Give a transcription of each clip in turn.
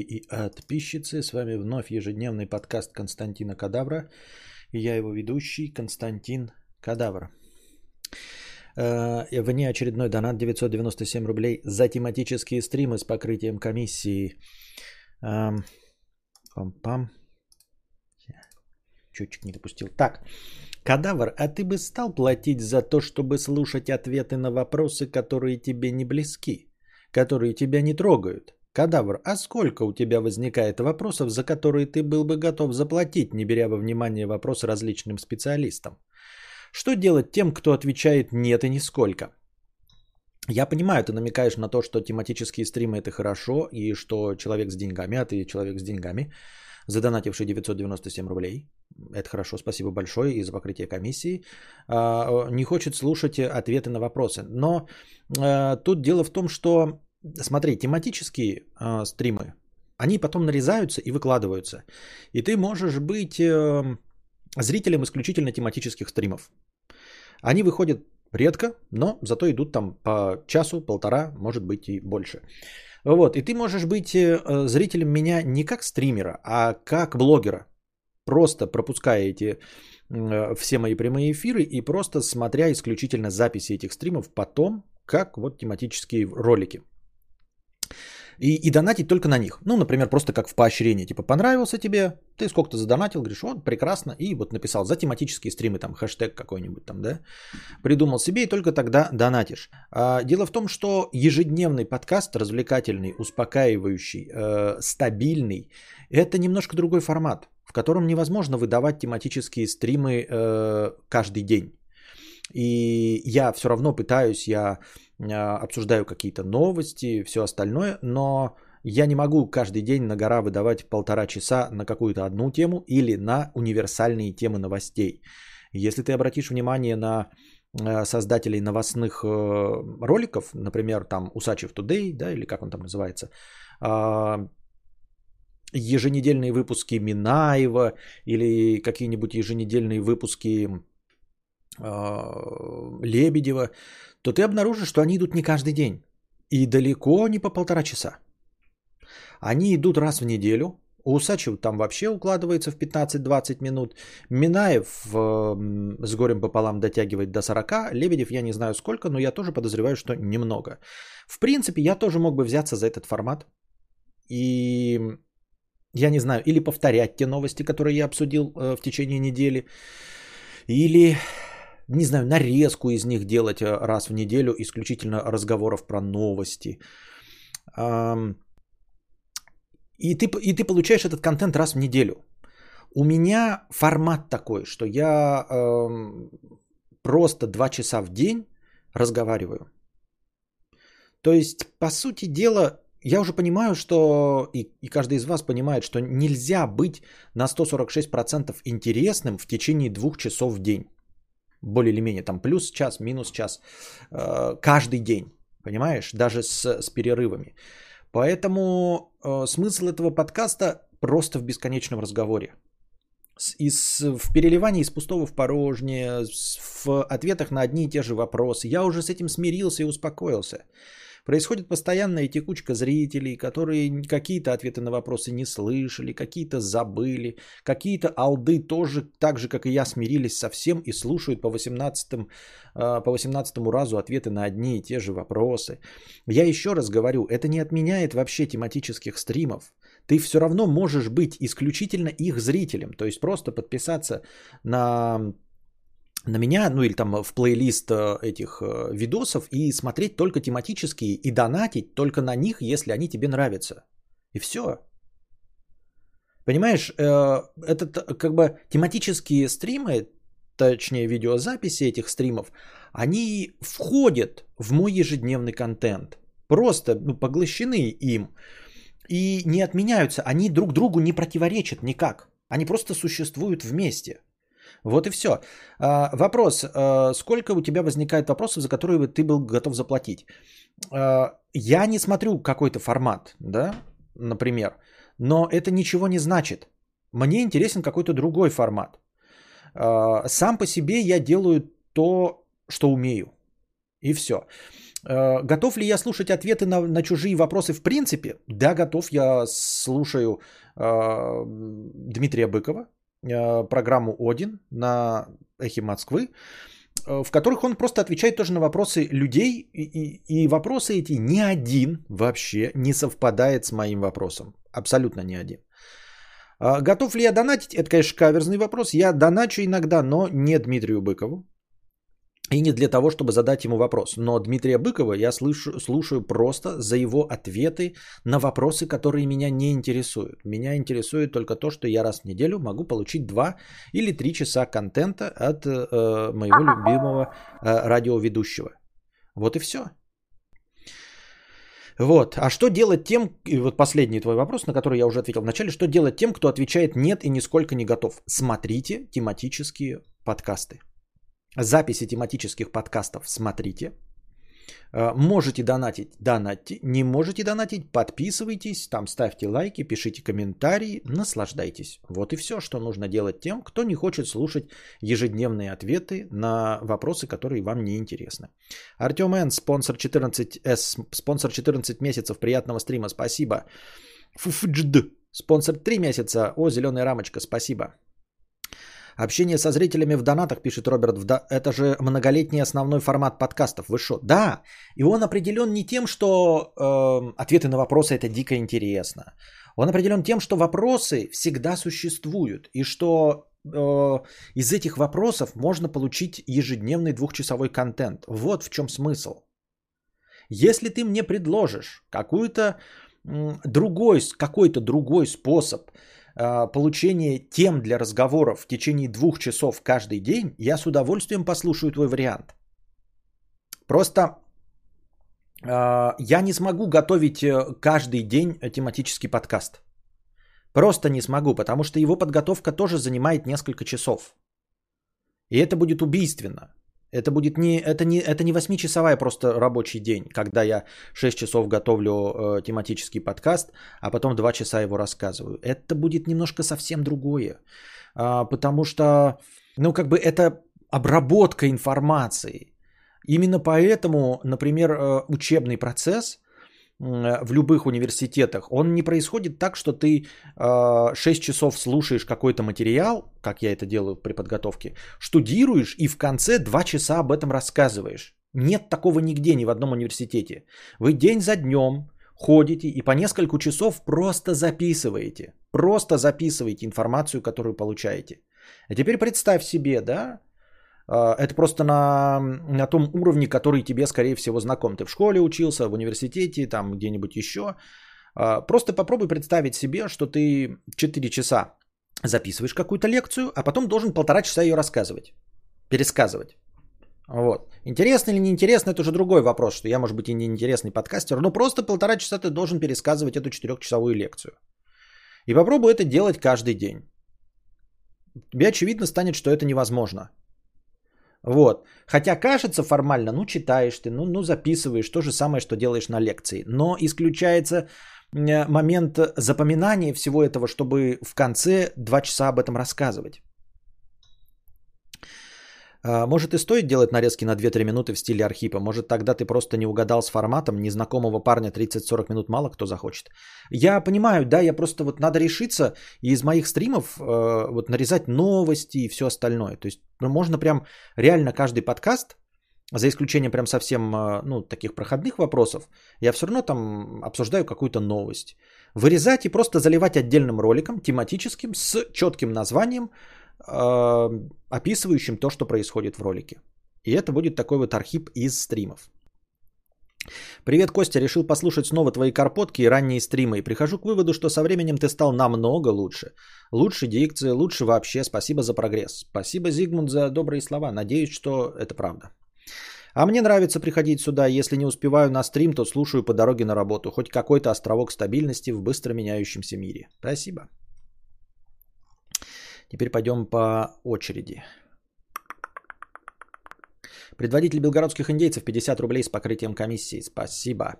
и подписчицы. С вами вновь ежедневный подкаст Константина Кадавра. И я его ведущий Константин Кадавр. Э, Вне очередной донат 997 рублей за тематические стримы с покрытием комиссии. Эм, пам-пам. Чуть-чуть не допустил. Так, Кадавр, а ты бы стал платить за то, чтобы слушать ответы на вопросы, которые тебе не близки, которые тебя не трогают? Кадавр, а сколько у тебя возникает вопросов, за которые ты был бы готов заплатить, не беря во внимание вопрос различным специалистам? Что делать тем, кто отвечает «нет» и «нисколько»? Я понимаю, ты намекаешь на то, что тематические стримы это хорошо, и что человек с деньгами, а ты человек с деньгами, задонативший 997 рублей, это хорошо, спасибо большое и за покрытие комиссии, а, не хочет слушать ответы на вопросы. Но а, тут дело в том, что смотри, тематические э, стримы, они потом нарезаются и выкладываются. И ты можешь быть э, зрителем исключительно тематических стримов. Они выходят редко, но зато идут там по часу, полтора, может быть и больше. Вот, и ты можешь быть э, зрителем меня не как стримера, а как блогера. Просто пропуская эти э, все мои прямые эфиры и просто смотря исключительно записи этих стримов потом, как вот тематические ролики. И, и донатить только на них. Ну, например, просто как в поощрение. Типа, понравился тебе, ты сколько-то задонатил, говоришь, вот, прекрасно. И вот написал за тематические стримы, там, хэштег какой-нибудь там, да. Придумал себе и только тогда донатишь. А, дело в том, что ежедневный подкаст, развлекательный, успокаивающий, э, стабильный, это немножко другой формат, в котором невозможно выдавать тематические стримы э, каждый день. И я все равно пытаюсь, я обсуждаю какие-то новости, все остальное, но я не могу каждый день на гора выдавать полтора часа на какую-то одну тему или на универсальные темы новостей. Если ты обратишь внимание на а, создателей новостных э, роликов, например, там Усачев Today, да, или как он там называется, а, еженедельные выпуски Минаева или какие-нибудь еженедельные выпуски Лебедева, то ты обнаружишь, что они идут не каждый день. И далеко не по полтора часа. Они идут раз в неделю. У Усачева там вообще укладывается в 15-20 минут. Минаев э, с горем пополам дотягивает до 40. Лебедев я не знаю сколько, но я тоже подозреваю, что немного. В принципе, я тоже мог бы взяться за этот формат. И я не знаю, или повторять те новости, которые я обсудил э, в течение недели, или не знаю, нарезку из них делать э, раз в неделю, исключительно разговоров про новости. И ты, и ты получаешь этот контент раз в неделю. У меня формат такой, что я э, просто два часа в день разговариваю. То есть, по сути дела, я уже понимаю, что и, и каждый из вас понимает, что нельзя быть на 146% интересным в течение двух часов в день более или менее, там плюс час, минус час, э, каждый день, понимаешь, даже с, с перерывами. Поэтому э, смысл этого подкаста просто в бесконечном разговоре. Из, в переливании из пустого в порожнее, в ответах на одни и те же вопросы. Я уже с этим смирился и успокоился. Происходит постоянная текучка зрителей, которые какие-то ответы на вопросы не слышали, какие-то забыли, какие-то алды тоже, так же, как и я, смирились со всем и слушают по 18, а, по 18 разу ответы на одни и те же вопросы. Я еще раз говорю, это не отменяет вообще тематических стримов. Ты все равно можешь быть исключительно их зрителем, то есть просто подписаться на на меня, ну или там в плейлист э, этих э, видосов и смотреть только тематические и донатить только на них, если они тебе нравятся. И все. Понимаешь, э, это как бы тематические стримы, точнее видеозаписи этих стримов, они входят в мой ежедневный контент. Просто ну, поглощены им и не отменяются. Они друг другу не противоречат никак. Они просто существуют вместе. Вот и все. А, вопрос. А, сколько у тебя возникает вопросов, за которые ты был готов заплатить? А, я не смотрю какой-то формат, да, например, но это ничего не значит. Мне интересен какой-то другой формат. Сам по себе я делаю то, что умею. И все. Готов ли я слушать ответы на, на чужие вопросы в принципе? Да, готов. Я слушаю э, Дмитрия Быкова, программу «Один» на «Эхе Москвы», э, в которых он просто отвечает тоже на вопросы людей, и, и, и вопросы эти ни один вообще не совпадает с моим вопросом. Абсолютно ни один. Э, готов ли я донатить? Это, конечно, каверзный вопрос. Я доначу иногда, но не Дмитрию Быкову. И не для того, чтобы задать ему вопрос. Но Дмитрия Быкова я слышу, слушаю просто за его ответы на вопросы, которые меня не интересуют. Меня интересует только то, что я раз в неделю могу получить 2 или 3 часа контента от э, моего любимого э, радиоведущего. Вот и все. Вот. А что делать тем, и вот последний твой вопрос, на который я уже ответил вначале, что делать тем, кто отвечает нет и нисколько не готов? Смотрите тематические подкасты записи тематических подкастов смотрите. Э, можете донатить, донатьте. Не можете донатить, подписывайтесь, там ставьте лайки, пишите комментарии, наслаждайтесь. Вот и все, что нужно делать тем, кто не хочет слушать ежедневные ответы на вопросы, которые вам не интересны. Артем Н, спонсор 14S, спонсор 14 месяцев приятного стрима, спасибо. Фуфджд, спонсор 3 месяца, о, зеленая рамочка, спасибо. Общение со зрителями в донатах, пишет Роберт, это же многолетний основной формат подкастов. Вы что? Да, и он определен не тем, что э, ответы на вопросы это дико интересно. Он определен тем, что вопросы всегда существуют, и что э, из этих вопросов можно получить ежедневный двухчасовой контент. Вот в чем смысл. Если ты мне предложишь какую-то другой, какой-то другой способ получение тем для разговоров в течение двух часов каждый день, я с удовольствием послушаю твой вариант. Просто а, я не смогу готовить э, каждый день тематический подкаст. Просто не смогу, потому что его подготовка тоже занимает несколько часов. И это будет убийственно. Это будет не, это не, это не 8-часовая просто рабочий день, когда я 6 часов готовлю э, тематический подкаст, а потом 2 часа его рассказываю. Это будет немножко совсем другое. А, потому что, ну, как бы это обработка информации. Именно поэтому, например, э, учебный процесс – Э, в любых университетах, он не происходит так, что ты 6 э, часов слушаешь какой-то материал, как я это делаю при подготовке, штудируешь и в конце 2 часа об этом рассказываешь. Нет такого нигде, ни в одном университете. Вы день за днем ходите и по несколько часов просто записываете. Просто записываете информацию, которую получаете. А теперь представь себе, да, а, это просто на, на том уровне, который тебе, скорее всего, знаком. Ты в школе учился, в университете, там где-нибудь еще. А, просто попробуй представить себе, что ты 4 часа записываешь какую-то лекцию, а потом должен полтора часа ее рассказывать, пересказывать. Вот. Интересно или неинтересно, это уже другой вопрос, что я, может быть, и не интересный подкастер, но просто полтора часа ты должен пересказывать эту четырехчасовую лекцию. И попробуй это делать каждый день. Тебе очевидно станет, что это невозможно. Вот. Хотя кажется формально, ну читаешь ты, ну, ну записываешь, то же самое, что делаешь на лекции. Но исключается э, момент запоминания всего этого, чтобы в конце два часа об этом рассказывать. А, может и стоит делать нарезки на 2-3 минуты в стиле Архипа. Может тогда ты просто не угадал с форматом, незнакомого парня 30-40 минут мало кто захочет. Я понимаю, да, я просто вот надо решиться и из моих стримов э, вот нарезать новости и все остальное. То есть ну, можно прям реально каждый подкаст, за исключением прям совсем э, ну, таких проходных вопросов, я все равно там обсуждаю какую-то новость. Вырезать и просто заливать отдельным роликом, тематическим, с четким названием, описывающим то, что происходит в ролике. И это будет такой вот архип из стримов. Привет, Костя. Решил послушать снова твои карпотки и ранние стримы. И прихожу к выводу, что со временем ты стал намного лучше. Лучше дикция, лучше вообще. Спасибо за прогресс. Спасибо, Зигмунд, за добрые слова. Надеюсь, что это правда. А мне нравится приходить сюда. Если не успеваю на стрим, то слушаю по дороге на работу. Хоть какой-то островок стабильности в быстро меняющемся мире. Спасибо. Теперь пойдем по очереди. Предводитель белгородских индейцев 50 рублей с покрытием комиссии. Спасибо.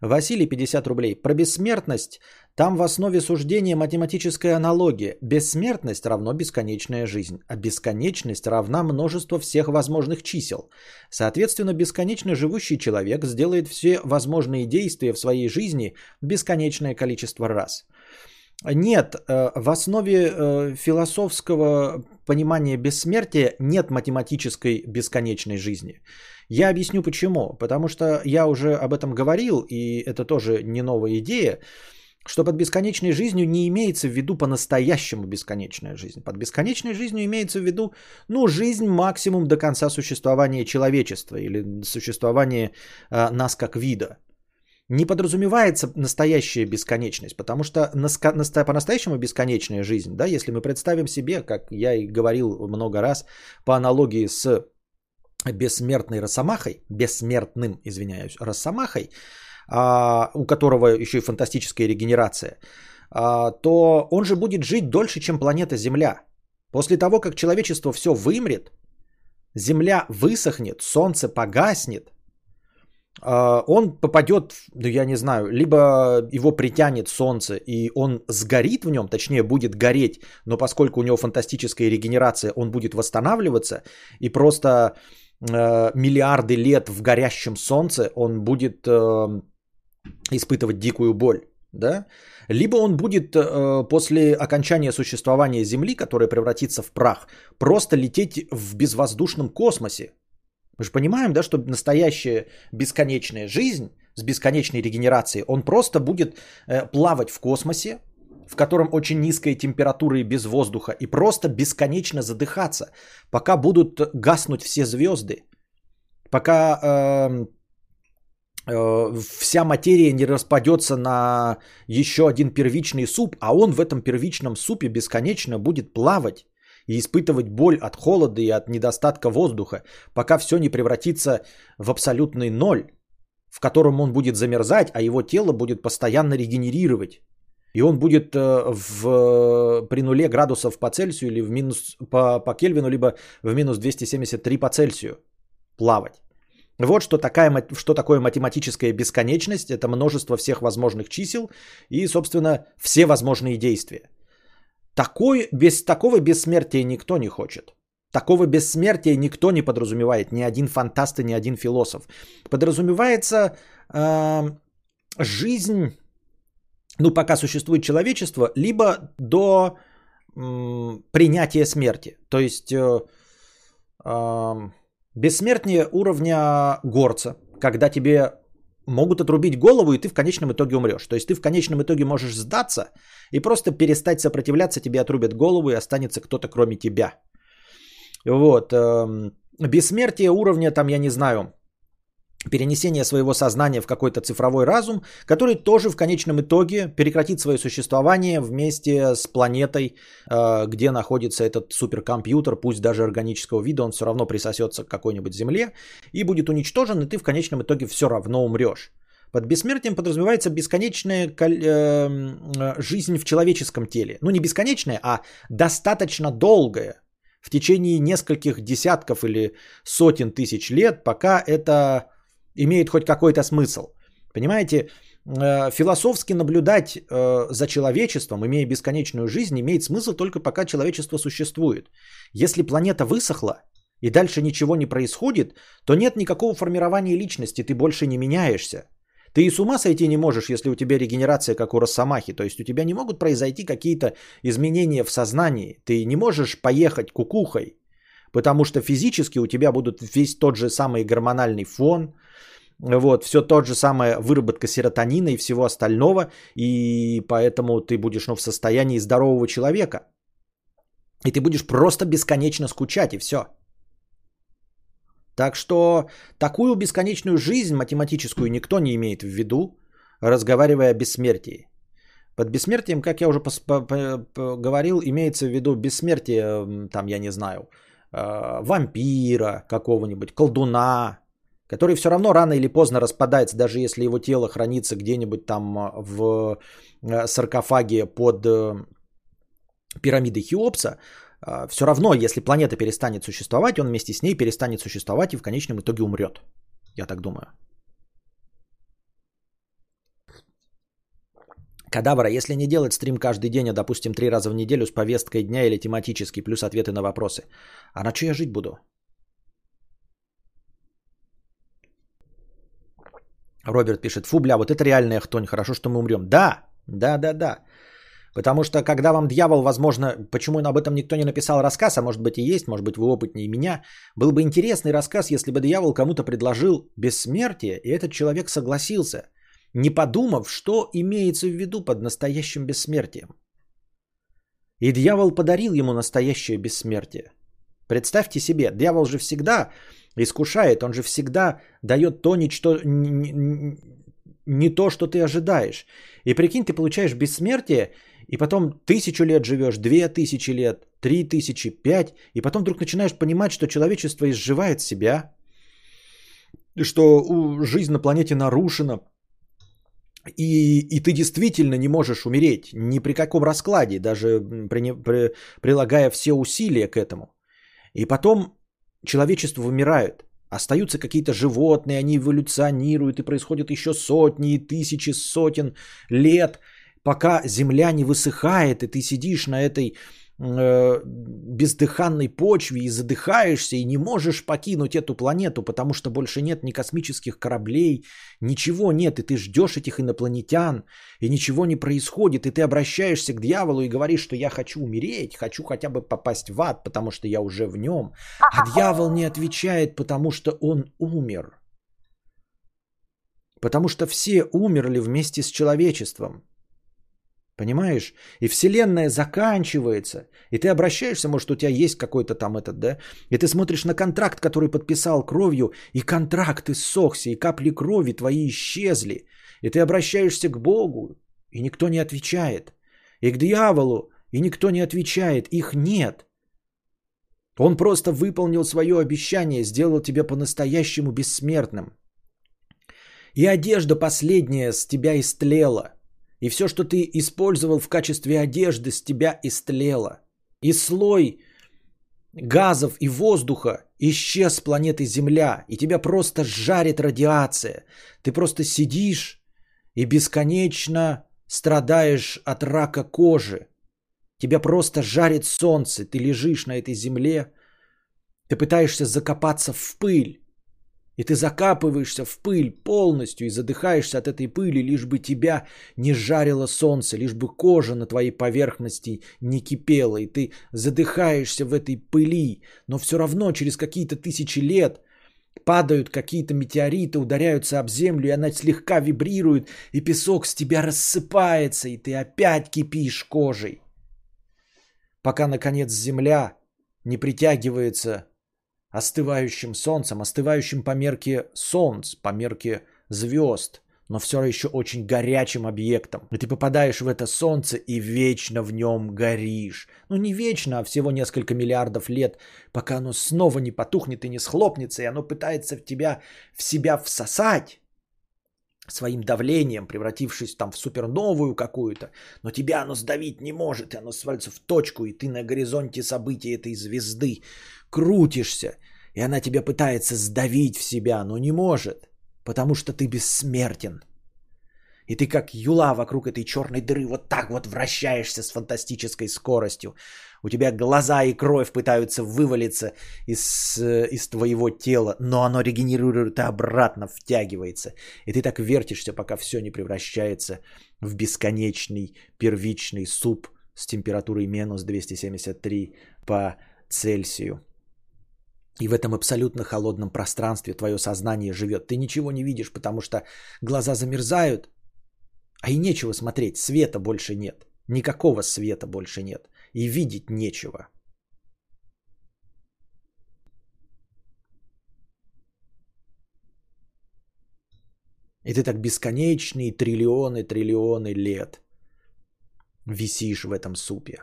Василий, 50 рублей. Про бессмертность. Там в основе суждения математическая аналогия. Бессмертность равно бесконечная жизнь, а бесконечность равна множество всех возможных чисел. Соответственно, бесконечно живущий человек сделает все возможные действия в своей жизни бесконечное количество раз. Нет, э, в основе э, философского понимания бессмертия нет математической бесконечной жизни. Я объясню почему. Потому что я уже об этом говорил, и это тоже не новая идея, что под бесконечной жизнью не имеется в виду по-настоящему бесконечная жизнь. Под бесконечной жизнью имеется в виду, ну, жизнь максимум до конца существования человечества или существования э, нас как вида. Не подразумевается настоящая бесконечность, потому что по-настоящему бесконечная жизнь, да, если мы представим себе, как я и говорил много раз, по аналогии с бессмертной Росомахой, бессмертным, извиняюсь, Росомахой, а, у которого еще и фантастическая регенерация, а, то он же будет жить дольше, чем планета Земля. После того, как человечество все вымрет, Земля высохнет, Солнце погаснет, он попадет, да я не знаю, либо его притянет солнце, и он сгорит в нем, точнее будет гореть, но поскольку у него фантастическая регенерация, он будет восстанавливаться, и просто э, миллиарды лет в горящем солнце он будет э, испытывать дикую боль. Да? Либо он будет э, после окончания существования Земли, которая превратится в прах, просто лететь в безвоздушном космосе, мы же понимаем, да, что настоящая бесконечная жизнь с бесконечной регенерацией, он просто будет э, плавать в космосе, в котором очень низкая температура и без воздуха, и просто бесконечно задыхаться, пока будут гаснуть все звезды, пока э, э, вся материя не распадется на еще один первичный суп, а он в этом первичном супе бесконечно будет плавать и испытывать боль от холода и от недостатка воздуха, пока все не превратится в абсолютный ноль, в котором он будет замерзать, а его тело будет постоянно регенерировать. И он будет э, в, при нуле градусов по Цельсию или в минус, по, по Кельвину, либо в минус 273 по Цельсию плавать. Вот что, такая, что такое математическая бесконечность. Это множество всех возможных чисел и, собственно, все возможные действия. Такой, без такого бессмертия никто не хочет. Такого бессмертия никто не подразумевает, ни один фантаст и ни один философ. Подразумевается э, жизнь, ну пока существует человечество, либо до э, принятия смерти. То есть э, э, бессмертие уровня горца, когда тебе могут отрубить голову, и ты в конечном итоге умрешь. То есть ты в конечном итоге можешь сдаться и просто перестать сопротивляться, тебе отрубят голову и останется кто-то кроме тебя. Вот. Эм, бессмертие уровня, там, я не знаю, перенесение своего сознания в какой-то цифровой разум, который тоже в конечном итоге прекратит свое существование вместе с планетой, э, где находится этот суперкомпьютер, пусть даже органического вида, он все равно присосется к какой-нибудь Земле и будет уничтожен, и ты в конечном итоге все равно умрешь. Под бессмертием подразумевается бесконечная э, жизнь в человеческом теле. Ну не бесконечная, а достаточно долгая. В течение нескольких десятков или сотен тысяч лет, пока это имеет хоть какой-то смысл. Понимаете, э, философски наблюдать э, за человечеством, имея бесконечную жизнь, имеет смысл только пока человечество существует. Если планета высохла и дальше ничего не происходит, то нет никакого формирования личности, ты больше не меняешься. Ты и с ума сойти не можешь, если у тебя регенерация, как у Росомахи. То есть у тебя не могут произойти какие-то изменения в сознании. Ты не можешь поехать кукухой, потому что физически у тебя будут весь тот же самый гормональный фон, вот, все тот же самая выработка серотонина и всего остального, и поэтому ты будешь ну, в состоянии здорового человека. И ты будешь просто бесконечно скучать, и все. Так что такую бесконечную жизнь математическую никто не имеет в виду, разговаривая о бессмертии. Под бессмертием, как я уже говорил, имеется в виду бессмертие, там, я не знаю, э, вампира какого-нибудь, колдуна, который все равно рано или поздно распадается, даже если его тело хранится где-нибудь там э, в э, саркофаге под пирамидой Хеопса, все равно, если планета перестанет существовать, он вместе с ней перестанет существовать и в конечном итоге умрет. Я так думаю. Кадавра, если не делать стрим каждый день, а допустим три раза в неделю с повесткой дня или тематический, плюс ответы на вопросы, а на что я жить буду? Роберт пишет, фу, бля, вот это реальная хтонь, хорошо, что мы умрем. Да, да, да, да. Потому что когда вам дьявол, возможно, почему об этом никто не написал рассказ, а может быть и есть, может быть вы опытнее меня, был бы интересный рассказ, если бы дьявол кому-то предложил бессмертие, и этот человек согласился, не подумав, что имеется в виду под настоящим бессмертием. И дьявол подарил ему настоящее бессмертие. Представьте себе, дьявол же всегда искушает, он же всегда дает то, ничто, не, то, что ты ожидаешь. И прикинь, ты получаешь бессмертие, и потом тысячу лет живешь, две тысячи лет, три тысячи, пять, и потом вдруг начинаешь понимать, что человечество изживает себя, что жизнь на планете нарушена, и, и ты действительно не можешь умереть ни при каком раскладе, даже при, при, прилагая все усилия к этому. И потом человечество вымирает. Остаются какие-то животные, они эволюционируют, и происходят еще сотни и тысячи сотен лет – пока земля не высыхает, и ты сидишь на этой э, бездыханной почве и задыхаешься, и не можешь покинуть эту планету, потому что больше нет ни космических кораблей, ничего нет, и ты ждешь этих инопланетян, и ничего не происходит, и ты обращаешься к дьяволу и говоришь, что я хочу умереть, хочу хотя бы попасть в ад, потому что я уже в нем. А дьявол не отвечает, потому что он умер. Потому что все умерли вместе с человечеством. Понимаешь? И вселенная заканчивается. И ты обращаешься, может, у тебя есть какой-то там этот, да? И ты смотришь на контракт, который подписал кровью, и контракт иссохся, и капли крови твои исчезли. И ты обращаешься к Богу, и никто не отвечает. И к дьяволу, и никто не отвечает. Их нет. Он просто выполнил свое обещание, сделал тебя по-настоящему бессмертным. И одежда последняя с тебя истлела – и все, что ты использовал в качестве одежды, с тебя истлело. И слой газов и воздуха исчез с планеты Земля, и тебя просто жарит радиация. Ты просто сидишь и бесконечно страдаешь от рака кожи. Тебя просто жарит солнце, ты лежишь на этой земле, ты пытаешься закопаться в пыль, и ты закапываешься в пыль полностью и задыхаешься от этой пыли, лишь бы тебя не жарило солнце, лишь бы кожа на твоей поверхности не кипела, и ты задыхаешься в этой пыли, но все равно через какие-то тысячи лет падают какие-то метеориты, ударяются об землю, и она слегка вибрирует, и песок с тебя рассыпается, и ты опять кипишь кожей. Пока, наконец, земля не притягивается остывающим солнцем, остывающим по мерке солнц, по мерке звезд, но все еще очень горячим объектом. И ты попадаешь в это солнце и вечно в нем горишь. Ну не вечно, а всего несколько миллиардов лет, пока оно снова не потухнет и не схлопнется, и оно пытается в тебя, в себя всосать своим давлением, превратившись там в суперновую какую-то, но тебя оно сдавить не может, и оно свалится в точку, и ты на горизонте событий этой звезды крутишься, и она тебя пытается сдавить в себя, но не может, потому что ты бессмертен. И ты как юла вокруг этой черной дыры вот так вот вращаешься с фантастической скоростью. У тебя глаза и кровь пытаются вывалиться из, из твоего тела, но оно регенерирует и обратно втягивается. И ты так вертишься, пока все не превращается в бесконечный первичный суп с температурой минус 273 по Цельсию. И в этом абсолютно холодном пространстве твое сознание живет. Ты ничего не видишь, потому что глаза замерзают, а и нечего смотреть. Света больше нет. Никакого света больше нет. И видеть нечего. И ты так бесконечные триллионы, триллионы лет висишь в этом супе.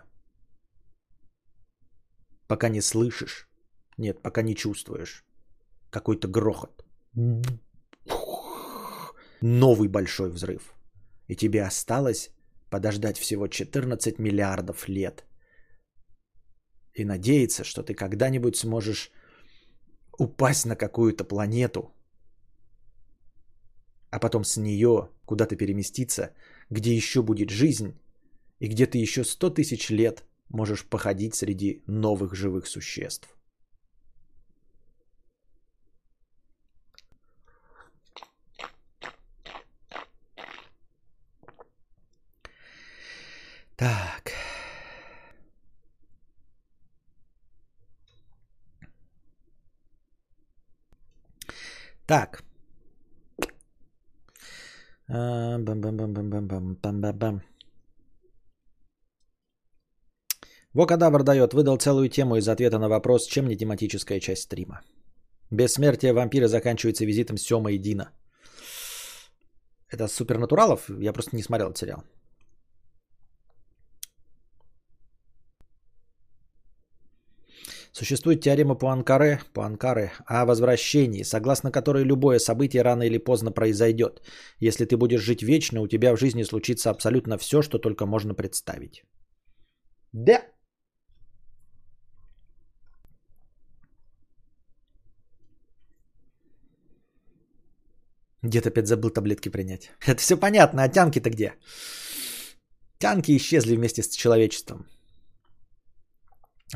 Пока не слышишь нет, пока не чувствуешь. Какой-то грохот. Новый большой взрыв. И тебе осталось подождать всего 14 миллиардов лет. И надеяться, что ты когда-нибудь сможешь упасть на какую-то планету, а потом с нее куда-то переместиться, где еще будет жизнь, и где ты еще сто тысяч лет можешь походить среди новых живых существ. Так. Так. Бам-бам-бам-бам-бам-бам-бам-бам. Вокадавр дает, выдал целую тему из ответа на вопрос, чем не тематическая часть стрима. Бессмертие вампира заканчивается визитом Сёма и Дина. Это Супернатуралов? Я просто не смотрел этот сериал. Существует теорема Пуанкаре, Пуанкаре о возвращении, согласно которой любое событие рано или поздно произойдет. Если ты будешь жить вечно, у тебя в жизни случится абсолютно все, что только можно представить. Да. Дед опять забыл таблетки принять. Это все понятно, а тянки-то где? Тянки исчезли вместе с человечеством.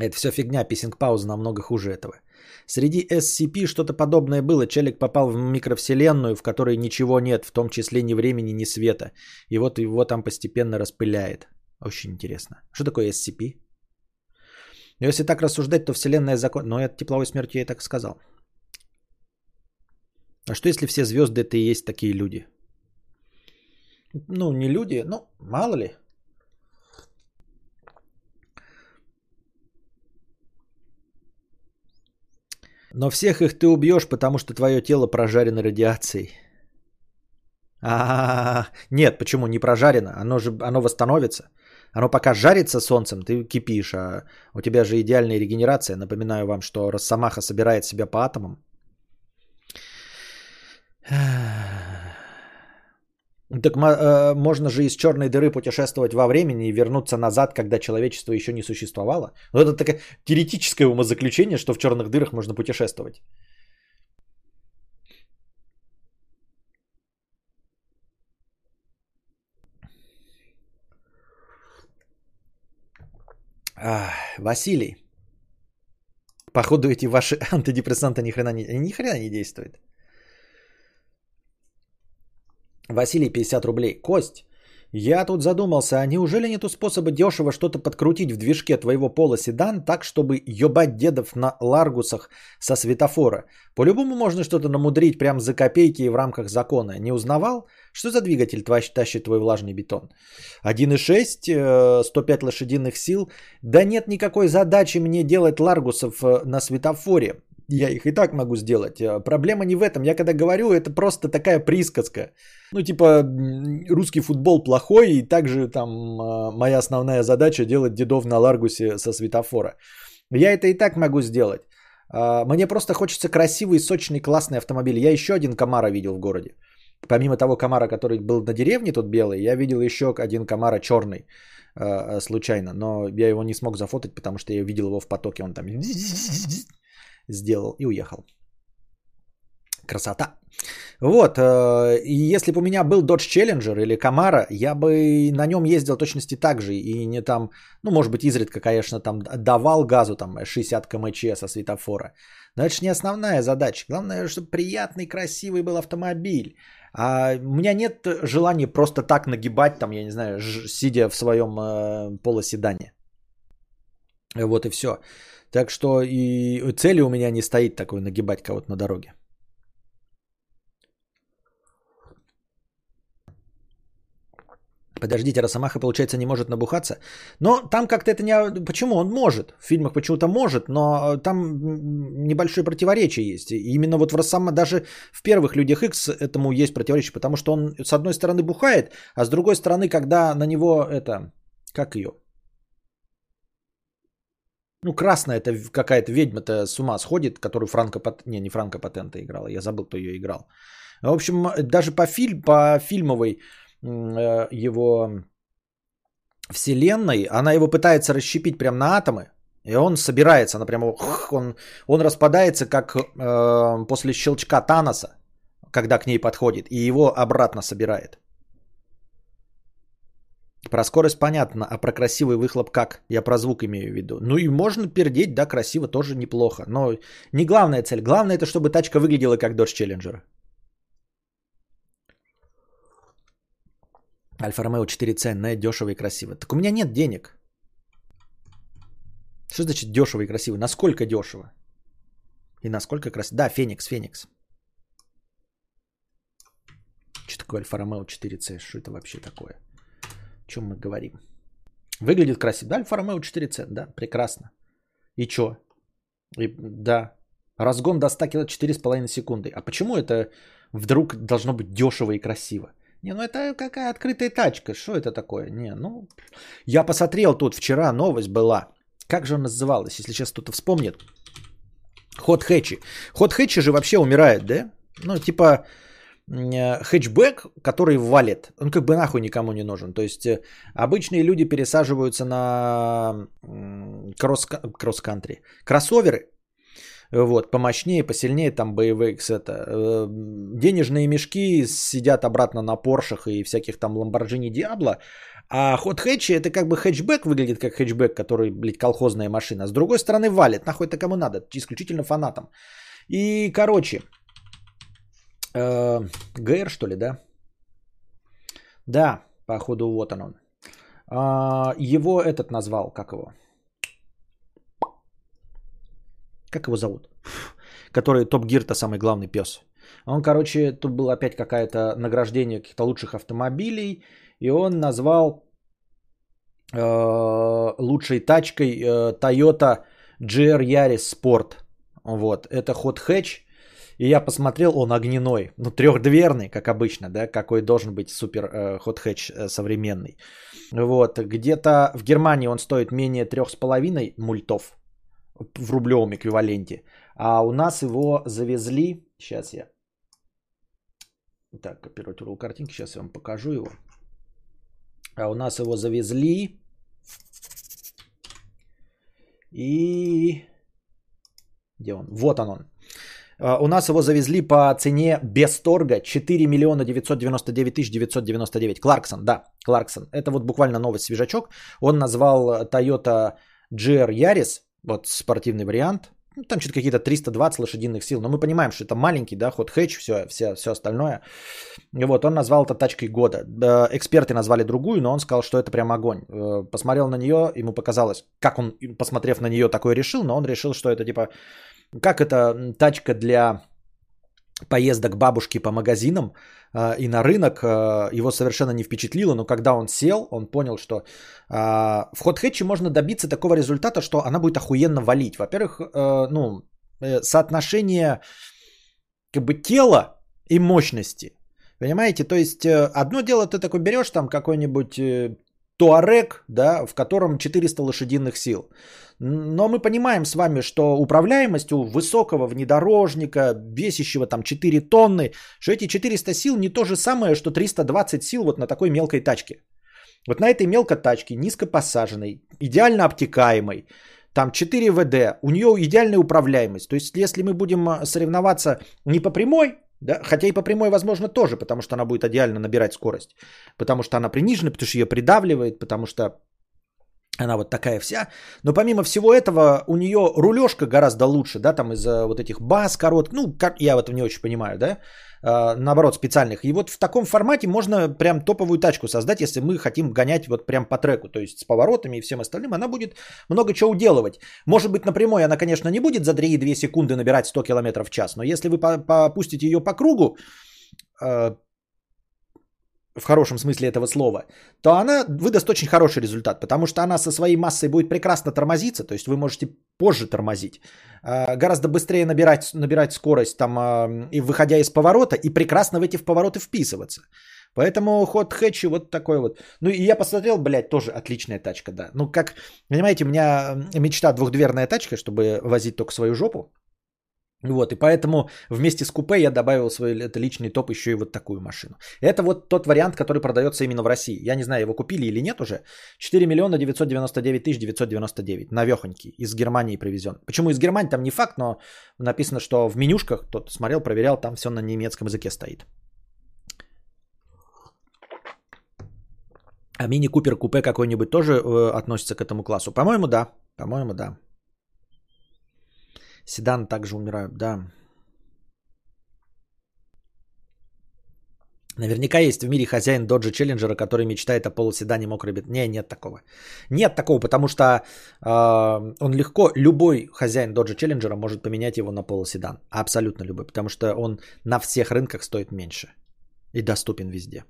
Это все фигня, писинг-пауза намного хуже этого. Среди SCP что-то подобное было. Челик попал в микровселенную, в которой ничего нет, в том числе ни времени, ни света. И вот его там постепенно распыляет. Очень интересно. Что такое SCP? Но если так рассуждать, то Вселенная закон... Но это тепловой смертью я и так сказал. А что если все звезды это и есть такие люди? Ну, не люди, ну, мало ли. Но всех их ты убьешь, потому что твое тело прожарено радиацией. А, нет, почему не прожарено? Оно же оно восстановится. Оно пока жарится солнцем, ты кипишь, а у тебя же идеальная регенерация. Напоминаю вам, что Росомаха собирает себя по атомам. Так э, можно же из черной дыры путешествовать во времени и вернуться назад, когда человечество еще не существовало. Но это такое теоретическое умозаключение, что в черных дырах можно путешествовать. А, Василий. Походу эти ваши антидепрессанты ни хрена не, ни хрена не действуют. Василий, 50 рублей. Кость, я тут задумался, а неужели нету способа дешево что-то подкрутить в движке твоего пола седан так, чтобы ебать дедов на ларгусах со светофора? По-любому можно что-то намудрить прям за копейки и в рамках закона. Не узнавал? Что за двигатель тащит твой влажный бетон? 1.6, 105 э, лошадиных сил. Да нет никакой задачи мне делать ларгусов э, на светофоре. Я их и так могу сделать. Э, проблема не в этом. Я когда говорю, это просто такая присказка. Ну, типа, русский футбол плохой, и также там э, моя основная задача делать дедов на Ларгусе со светофора. Я это и так могу сделать. А, мне просто хочется красивый, сочный, классный автомобиль. Я еще один Камара видел в городе. Помимо того Камара, который был на деревне, тут белый, я видел еще один Камара черный э, случайно. Но я его не смог зафотать, потому что я видел его в потоке. Он там сделал и уехал. Красота. Вот, э, и если бы у меня был Dodge Challenger или Camaro, я бы на нем ездил точности так же, и не там, ну, может быть, изредка, конечно, там давал газу, там, 60 км со светофора. Но это же не основная задача. Главное, чтобы приятный, красивый был автомобиль. А у меня нет желания просто так нагибать, там, я не знаю, сидя в своем э, полоседане. Вот и все. Так что и цели у меня не стоит такой нагибать кого-то на дороге. Подождите, Росомаха, получается, не может набухаться. Но там как-то это не... Почему? Он может. В фильмах почему-то может, но там небольшое противоречие есть. И именно вот в Росома... Даже в первых Людях Икс этому есть противоречие, потому что он с одной стороны бухает, а с другой стороны, когда на него это... Как ее? Ну, красная это какая-то ведьма-то с ума сходит, которую Франко... Не, не Франко Патента играла, я забыл, кто ее играл. В общем, даже по, фильм, по фильмовой э, его вселенной, она его пытается расщепить прям на атомы, и он собирается, она прямо, он, он распадается, как э, после щелчка Таноса, когда к ней подходит, и его обратно собирает. Про скорость понятно, а про красивый выхлоп как? Я про звук имею в виду. Ну и можно пердеть, да, красиво, тоже неплохо. Но не главная цель. Главное это, чтобы тачка выглядела как Dodge Challenger. Альфа Ромео 4 ценная, дешево и красиво. Так у меня нет денег. Что значит дешево и красиво? Насколько дешево? И насколько красиво? Да, Феникс, Феникс. Что такое Альфа Ромео 4C? Что это вообще такое? О чем мы говорим? Выглядит красиво. Да, Альфа Ромео 4C, да, прекрасно. И чё? И, да, разгон до 100 км 4,5 секунды. А почему это вдруг должно быть дешево и красиво? Не, ну это какая открытая тачка, что это такое? Не, ну, я посмотрел тут вчера, новость была. Как же он называлась, если сейчас кто-то вспомнит? Ход хэтчи. Ход хэтчи же вообще умирает, да? Ну, типа, хэтчбэк, который валит, он как бы нахуй никому не нужен. То есть э, обычные люди пересаживаются на кросс, кросс-кантри, кроссоверы, вот, помощнее, посильнее, там BMX, это, э, денежные мешки сидят обратно на Поршах и всяких там Lamborghini Diablo, а ход хэтчи это как бы хэтчбэк выглядит как хэтчбэк, который, блядь, колхозная машина. С другой стороны валит, нахуй это кому надо, исключительно фанатам. И, короче, Э, ГР, что ли, да? Да, походу вот он. А, его этот назвал, как его? Как его зовут? Который Топ Гир-то самый главный пес. Он, короче, тут было опять какое-то награждение каких-то лучших автомобилей, и он назвал э, лучшей тачкой э, Toyota GR Yaris Sport. Вот, это ход хэтч, и я посмотрел, он огненной, ну трехдверный, как обычно, да, какой должен быть супер э, хэтч э, современный. Вот, где-то в Германии он стоит менее трех с половиной мультов в рублевом эквиваленте, а у нас его завезли, сейчас я, так, копировать картинки, сейчас я вам покажу его, а у нас его завезли и где он? Вот он он. А, у нас его завезли по цене без торга 4 миллиона 999 тысяч 999. Кларксон, да, Кларксон. Это вот буквально новый свежачок. Он назвал Toyota GR Yaris, вот спортивный вариант. Ну, там что-то какие-то 320 лошадиных сил. Но мы понимаем, что это маленький, да, ход хэтч, все, все, все остальное. И вот он назвал это тачкой года. Эксперты назвали другую, но он сказал, что это прям огонь. Э, посмотрел на нее, ему показалось, как он, посмотрев на нее, такое решил, но он решил, что это типа как это тачка для поездок бабушки по магазинам э, и на рынок э, его совершенно не впечатлило, но когда он сел, он понял, что э, в ход хэтче можно добиться такого результата, что она будет охуенно валить. Во-первых, э, ну, э, соотношение как бы тела и мощности. Понимаете? То есть э, одно дело ты такой берешь там какой-нибудь э, Туарек, да, в котором 400 лошадиных сил. Но мы понимаем с вами, что управляемость у высокого внедорожника, весящего там 4 тонны, что эти 400 сил не то же самое, что 320 сил вот на такой мелкой тачке. Вот на этой мелкой тачке, низко посаженной, идеально обтекаемой, там 4 ВД, у нее идеальная управляемость. То есть если мы будем а, соревноваться не по прямой, да? Хотя и по прямой, возможно, тоже, потому что она будет идеально набирать скорость. Потому что она принижена, потому что ее придавливает, потому что она вот такая вся. Но помимо всего этого, у нее рулежка гораздо лучше, да, там из-за вот этих баз коротких. Ну, я в этом не очень понимаю, да. А, наоборот, специальных. И вот в таком формате можно прям топовую тачку создать, если мы хотим гонять вот прям по треку, то есть с поворотами и всем остальным. Она будет много чего уделывать. Может быть, напрямую она, конечно, не будет за 3,2 секунды набирать 100 км в час, но если вы попустите ее по кругу, а, в хорошем смысле этого слова, то она выдаст очень хороший результат, потому что она со своей массой будет прекрасно тормозиться, то есть вы можете позже тормозить, а, гораздо быстрее набирать, набирать скорость там, а, и выходя из поворота, и прекрасно в эти повороты вписываться. Поэтому ход хэтчи вот такой вот. Ну и я посмотрел, блядь, тоже отличная тачка, да. Ну как, понимаете, у меня мечта двухдверная тачка, чтобы возить только свою жопу. Вот, и поэтому вместе с купе я добавил свой это личный топ еще и вот такую машину. Это вот тот вариант, который продается именно в России. Я не знаю, его купили или нет уже. 4 миллиона 999 тысяч 999. Навехонький. Из Германии привезен. Почему из Германии? Там не факт, но написано, что в менюшках, тот смотрел, проверял, там все на немецком языке стоит. А мини Купер купе какой-нибудь тоже э, относится к этому классу? По-моему, да. По-моему, да. Седан также умирают, да. Наверняка есть в мире хозяин Доджа Челленджера, который мечтает о полуседане мокрой бит. Не, нет такого. Нет такого, потому что э, он легко, любой хозяин Доджа Челленджера может поменять его на полуседан. Абсолютно любой, потому что он на всех рынках стоит меньше и доступен везде.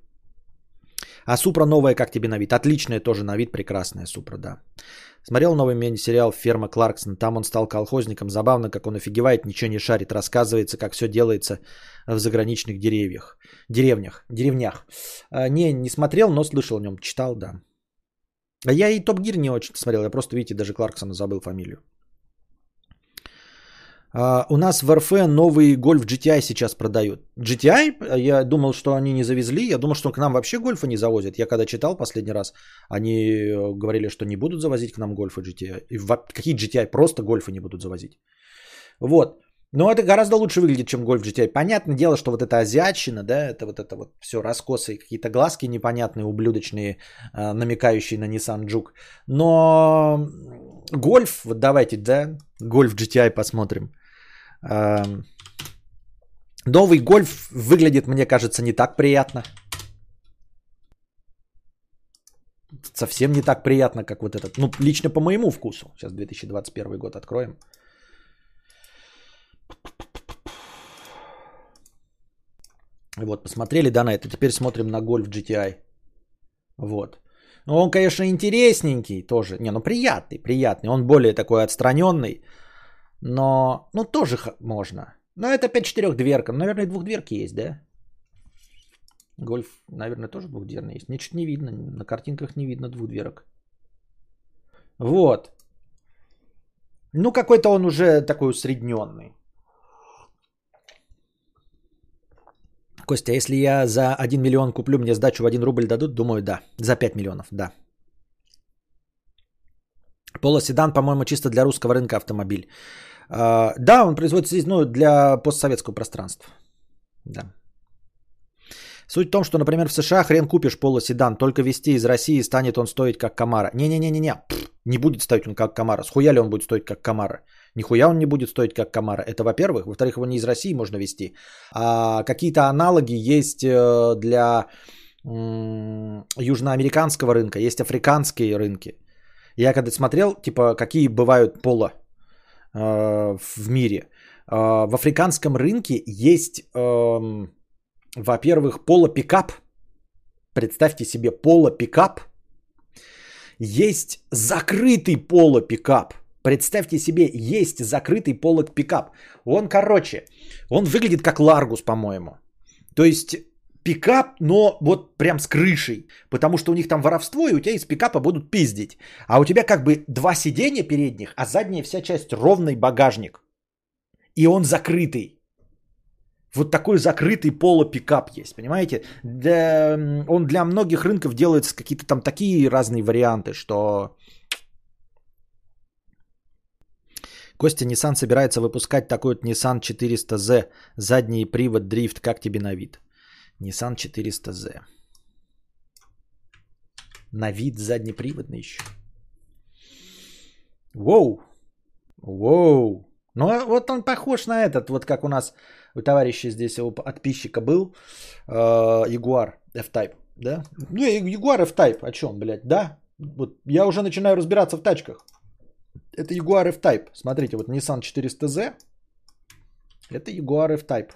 А Супра новая как тебе на вид? Отличная тоже на вид, прекрасная Супра, да. Смотрел новый мини-сериал «Ферма Кларксон». Там он стал колхозником. Забавно, как он офигевает, ничего не шарит. Рассказывается, как все делается в заграничных деревьях. Деревнях. Деревнях. А, не, не смотрел, но слышал о нем. Читал, да. А я и Топ Гир не очень смотрел. Я просто, видите, даже Кларксона забыл фамилию. Uh, у нас в РФ новый гольф GTI сейчас продают. GTI? Я думал, что они не завезли. Я думал, что к нам вообще гольфа не завозят. Я когда читал последний раз, они э, говорили, что не будут завозить к нам гольфы GTI. И какие GTI? Просто гольфы не будут завозить. Вот. Но это гораздо лучше выглядит, чем гольф GTI. Понятное дело, что вот эта азиатчина, да, это вот это вот все раскосы, какие-то глазки непонятные, ублюдочные, э, намекающие на Nissan Juke. Но гольф, вот давайте, да, гольф GTI посмотрим. Новый гольф выглядит, мне кажется, не так приятно. Совсем не так приятно, как вот этот. Ну, лично по моему вкусу. Сейчас 2021 год откроем. Вот, посмотрели, да, на это. Теперь смотрим на гольф GTI. Вот. Ну, он, конечно, интересненький тоже. Не, ну приятный, приятный. Он более такой отстраненный. Но, ну, тоже можно. Но это 5-4 дверка. Наверное, двухдверки есть, да? Гольф, наверное, тоже двухдверный есть. Ничего не видно. На картинках не видно двухдверок. Вот. Ну, какой-то он уже такой усредненный. Костя, если я за 1 миллион куплю, мне сдачу в 1 рубль дадут? Думаю, да. За 5 миллионов, да. Полоседан, по-моему, чисто для русского рынка автомобиль. А, да, он производится здесь ну, для постсоветского пространства. Да. Суть в том, что, например, в США хрен купишь полоседан, только вести из России станет он стоить как Камара. Не-не-не-не-не, не будет стоить он как Камара. Схуя ли он будет стоить как Камара? Нихуя он не будет стоить как Камара. Это во-первых. Во-вторых, его не из России можно вести. А какие-то аналоги есть э, для южноамериканского рынка, есть африканские рынки. Я когда смотрел, типа, какие бывают поло э, в мире. Э, в африканском рынке есть, э, во-первых, поло-пикап. Представьте себе поло-пикап. Есть закрытый поло-пикап. Представьте себе, есть закрытый поло-пикап. Он, короче, он выглядит как Ларгус, по-моему. То есть пикап, но вот прям с крышей, потому что у них там воровство, и у тебя из пикапа будут пиздить. А у тебя как бы два сиденья передних, а задняя вся часть ровный багажник. И он закрытый. Вот такой закрытый полупикап есть, понимаете? Для, он для многих рынков делается какие-то там такие разные варианты, что... Костя, Nissan собирается выпускать такой вот Nissan 400Z, задний привод дрифт, как тебе на вид? Nissan 400Z. На вид заднеприводный еще. Воу. Воу. Ну, а вот он похож на этот, вот как у нас у товарища здесь, у подписчика был, э, Jaguar F-Type, да? Не, Jaguar F-Type, о чем, блядь, да? Вот я уже начинаю разбираться в тачках. Это Jaguar F-Type. Смотрите, вот Nissan 400Z. Это Jaguar F-Type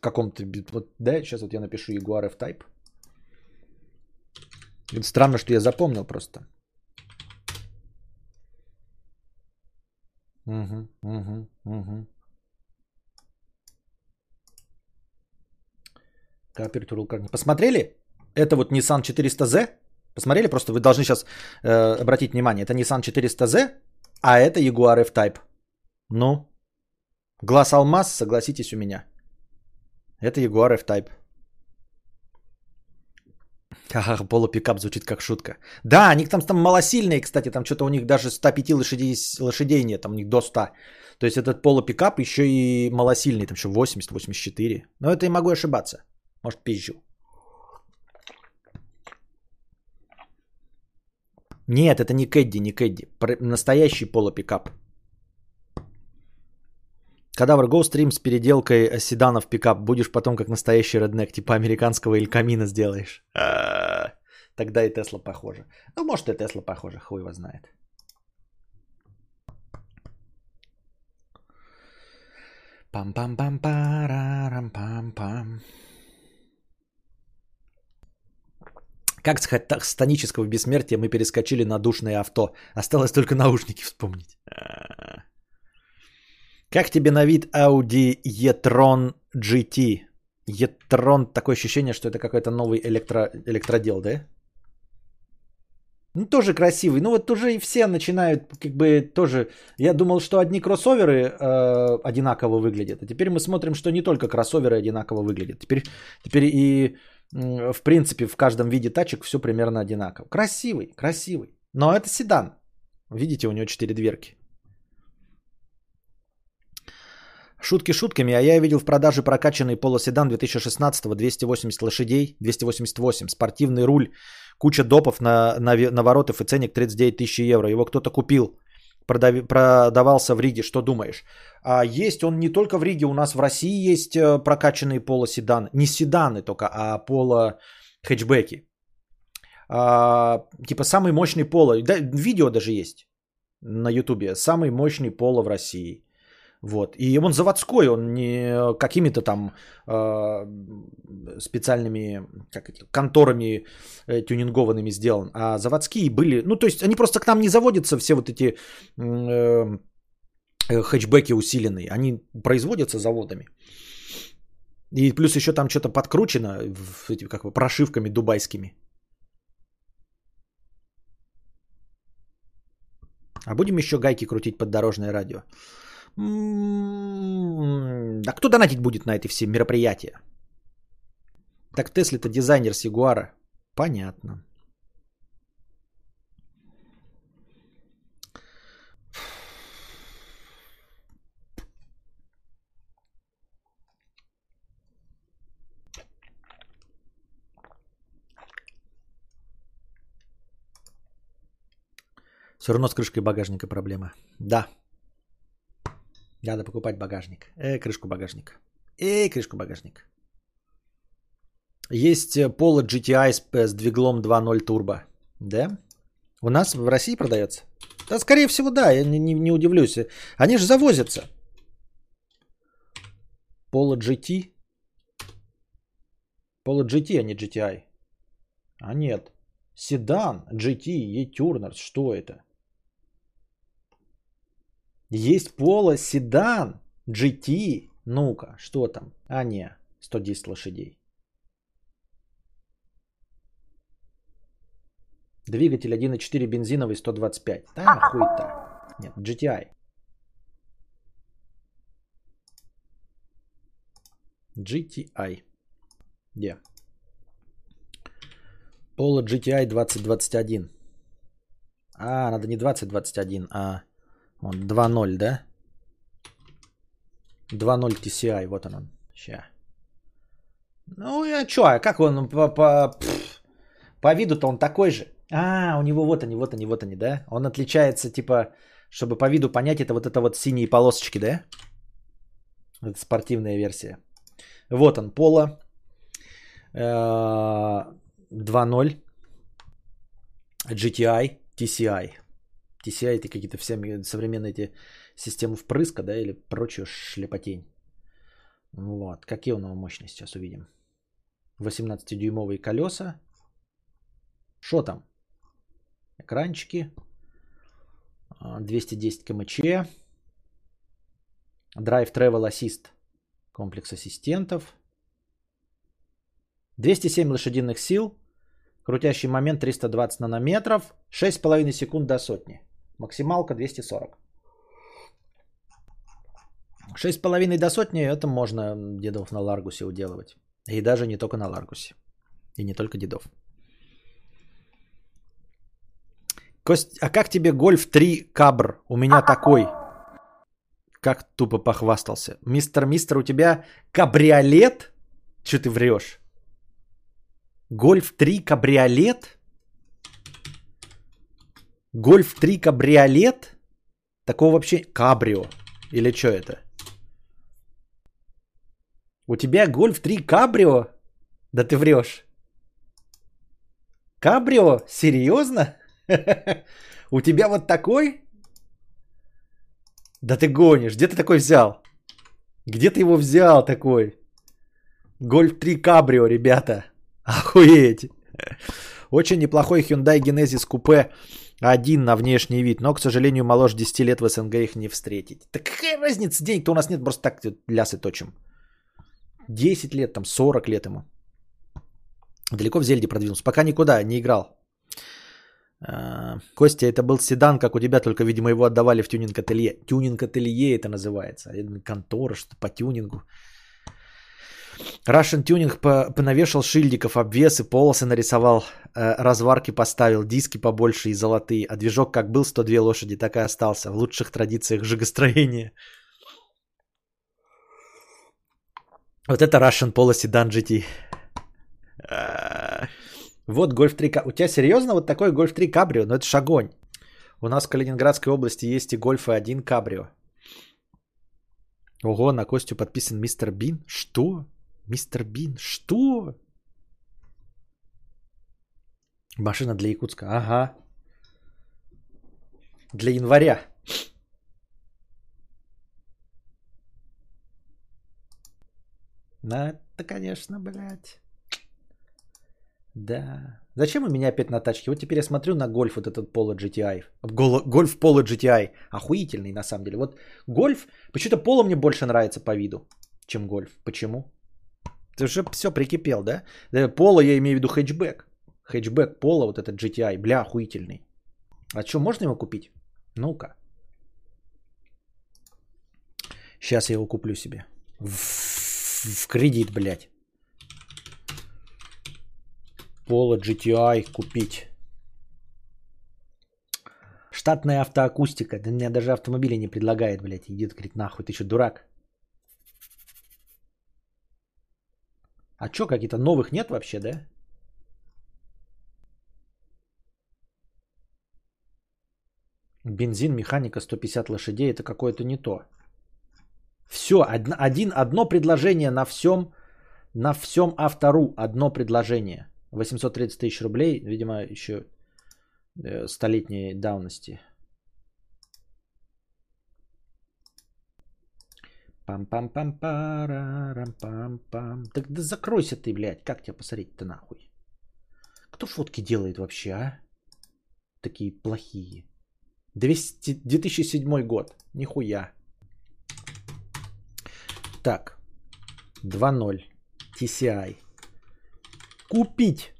в каком-то... Вот, да, сейчас вот я напишу Jaguar F-Type. Странно, что я запомнил просто. Угу, угу, угу. Коопературу как Посмотрели? Это вот Nissan 400Z. Посмотрели? Просто вы должны сейчас э, обратить внимание. Это Nissan 400Z, а это Jaguar F-Type. Ну, глаз алмаз, согласитесь у меня. Это Jaguar F-Type. Ха-ха, полупикап звучит как шутка. Да, они там, там малосильные, кстати, там что-то у них даже 105 лошадей, лошадей нет, там у них до 100. То есть этот полупикап еще и малосильный, там еще 80-84. Но это я могу ошибаться. Может, пизжу. Нет, это не Кэдди, не Кэдди. Настоящий полупикап. Кадавр Go стрим с переделкой седана в пикап. Будешь потом как настоящий реднек, типа американского или камина сделаешь. А, тогда и Тесла похожа. Ну, может и Тесла похожа, хуй его знает. Пам-пам-пам-парарам-пам-пам. Как с хтонического бессмертия мы перескочили на душное авто. Осталось только наушники вспомнить. Как тебе на вид Audi e-tron GT? E-tron, такое ощущение, что это какой-то новый электро, электродел, да? Ну, тоже красивый. Ну, вот уже и все начинают, как бы, тоже... Я думал, что одни кроссоверы э, одинаково выглядят. А теперь мы смотрим, что не только кроссоверы одинаково выглядят. Теперь, теперь и, э, в принципе, в каждом виде тачек все примерно одинаково. Красивый, красивый. Но это седан. Видите, у него четыре дверки. Шутки шутками, а я видел в продаже прокачанный полоседан 2016 280 лошадей, 288, спортивный руль, куча допов на, на наворотов и ценник 39 тысяч евро. Его кто-то купил, продав, продавался в Риге, что думаешь? А есть он не только в Риге, у нас в России есть э, прокачанный полоседан, не седаны только, а поло хэтчбеки. А, типа самый мощный поло, да, видео даже есть на ютубе, самый мощный поло в России – вот. И он заводской, он не какими-то там э, специальными как эти, конторами э, тюнингованными сделан, а заводские были. Ну, то есть они просто к нам не заводятся, все вот эти э, э, хэтчбеки усиленные. Они производятся заводами. И плюс еще там что-то подкручено в, эти, как бы, прошивками дубайскими. А будем еще гайки крутить под дорожное радио. А кто донатить будет на эти все мероприятия? Так Тесли-то дизайнер с Ягуара. Понятно. Все равно с крышкой багажника проблема. Да. Надо покупать багажник. Э, крышку багажника. Эй, крышку багажника. Есть э, Polo GTI с, с двиглом 2.0 турбо. Да? У нас в России продается? Да, скорее всего, да, я не, не, не удивлюсь. Они же завозятся. Polo GT. Polo GT, а не GTI. А нет. Седан, GT, E-Turners. Что это? Есть Polo седан GT. Ну-ка, что там? А, не, 110 лошадей. Двигатель 1.4 бензиновый 125. Да, хуй-то. Нет, GTI. GTI. Где? Polo GTI 2021. А, надо не 2021, а он 2.0, да? 2.0 TCI, вот он он. Ща. Ну, я чё, а как он по, по, по виду-то он такой же? А, у него вот они, вот они, вот они, да? Он отличается, типа, чтобы по виду понять, это вот это вот синие полосочки, да? Это спортивная версия. Вот он, Поло. 2.0. GTI, TCI. TCI это какие-то все современные эти системы впрыска, да, или прочую шлепотень. Вот. Какие у него мощности сейчас увидим. 18-дюймовые колеса. Что там? Экранчики. 210 кмч. Drive Travel Assist. Комплекс ассистентов. 207 лошадиных сил. Крутящий момент 320 нанометров. 6,5 секунд до сотни. Максималка 240. 6,5 до сотни это можно дедов на Ларгусе уделывать. И даже не только на Ларгусе. И не только дедов. Кость, а как тебе Гольф 3 Кабр? У меня такой. Как тупо похвастался. Мистер, мистер, у тебя кабриолет? Че ты врешь? Гольф 3 кабриолет? Гольф 3 кабриолет? Такого вообще... Кабрио. Или что это? У тебя гольф 3 кабрио? Да ты врешь. Кабрио? Серьезно? У тебя вот такой? Да ты гонишь. Где ты такой взял? Где ты его взял такой? Гольф 3 кабрио, ребята. Охуеть. Очень неплохой Hyundai Genesis купе один на внешний вид, но, к сожалению, моложе 10 лет в СНГ их не встретить. Так какая разница, денег-то у нас нет, просто так лясы точим. 10 лет, там 40 лет ему. Далеко в Зельде продвинулся. Пока никуда не играл. А, Костя, это был седан, как у тебя, только, видимо, его отдавали в тюнинг-ателье. Тюнинг-ателье это называется. Контора, что по тюнингу. Russian Tuning понавешал шильдиков, обвесы, полосы нарисовал, э, разварки поставил, диски побольше и золотые. А движок как был 102 лошади, так и остался. В лучших традициях жигостроения. Вот это Russian Polo Sedan GT. Вот Golf 3 У тебя серьезно вот такой Golf 3 Cabrio? Ну это ж огонь. У нас в Калининградской области есть и Golf 1 Cabrio. Ого, на Костю подписан мистер Бин. Что? Мистер Бин, что? Машина для Якутска. Ага. Для января. Ну, это, конечно, блядь. Да. Зачем у меня опять на тачке? Вот теперь я смотрю на гольф вот этот Polo GTI. Гольф Polo GTI. Охуительный на самом деле. Вот гольф, почему-то Polo мне больше нравится по виду, чем гольф. Почему? Ты уже все прикипел, да? Поло я имею в виду хэтчбэк. Хэтчбэк Поло, вот этот GTI, бля, охуительный. А что, можно его купить? Ну-ка. Сейчас я его куплю себе. В, в кредит, блядь. Поло GTI купить. Штатная автоакустика. Да мне даже автомобили не предлагает, блядь. Идет, говорит, нахуй, ты что, дурак? А что, какие-то новых нет вообще, да? Бензин, механика, 150 лошадей, это какое-то не то. Все, один, один, одно предложение на всем, на всем автору, одно предложение. 830 тысяч рублей, видимо, еще э, столетней давности. Пам-пам-пам-парам-пам-пам. Так да закройся ты, блядь. Как тебя посмотреть-то нахуй? Кто фотки делает вообще, а? Такие плохие. 200, 2007 год. Нихуя. Так. 2.0. TCI. Купить.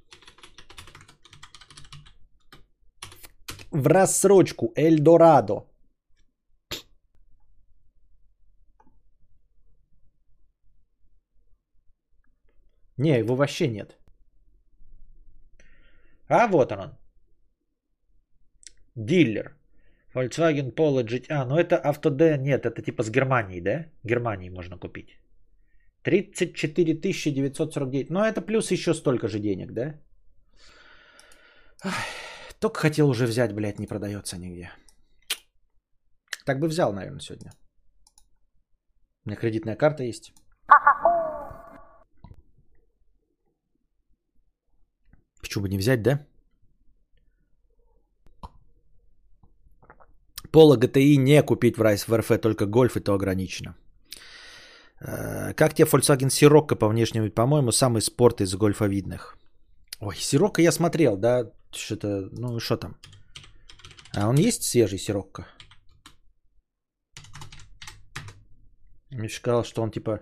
В рассрочку Эльдорадо. Не, его вообще нет. А вот он. Дилер. Volkswagen Polo GT. А, ну это автоде. Нет, это типа с Германии, да? Германии можно купить. 34 949. Ну это плюс еще столько же денег, да? только хотел уже взять, блядь, не продается нигде. Так бы взял, наверное, сегодня. У меня кредитная карта есть. Почему бы не взять, да? Пола GTI не купить в Райс в РФ, только гольф и то ограничено. Э, как тебе Volkswagen Sirocco по внешнему вид? По-моему, самый спорт из гольфовидных. Ой, Sirocco я смотрел, да? Что-то, ну что там? А он есть свежий Sirocco? Мне сказал, что он типа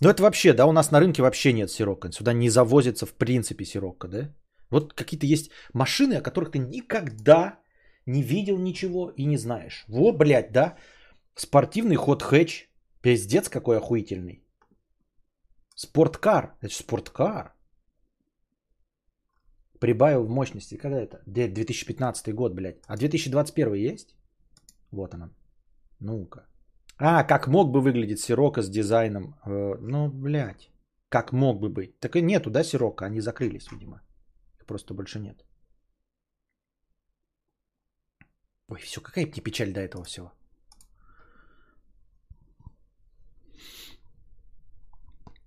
ну это вообще, да, у нас на рынке вообще нет сирока. Сюда не завозится в принципе сирока, да? Вот какие-то есть машины, о которых ты никогда не видел ничего и не знаешь. Во, блядь, да? Спортивный ход хэтч. Пиздец какой охуительный. Спорткар. Это же спорткар. Прибавил в мощности. Когда это? 2015 год, блядь. А 2021 есть? Вот она. Ну-ка. А, как мог бы выглядеть Сирока с дизайном? Э, ну, блядь. Как мог бы быть? Так и нету, да, Сирока? Они закрылись, видимо. Их просто больше нет. Ой, все, какая мне печаль до этого всего.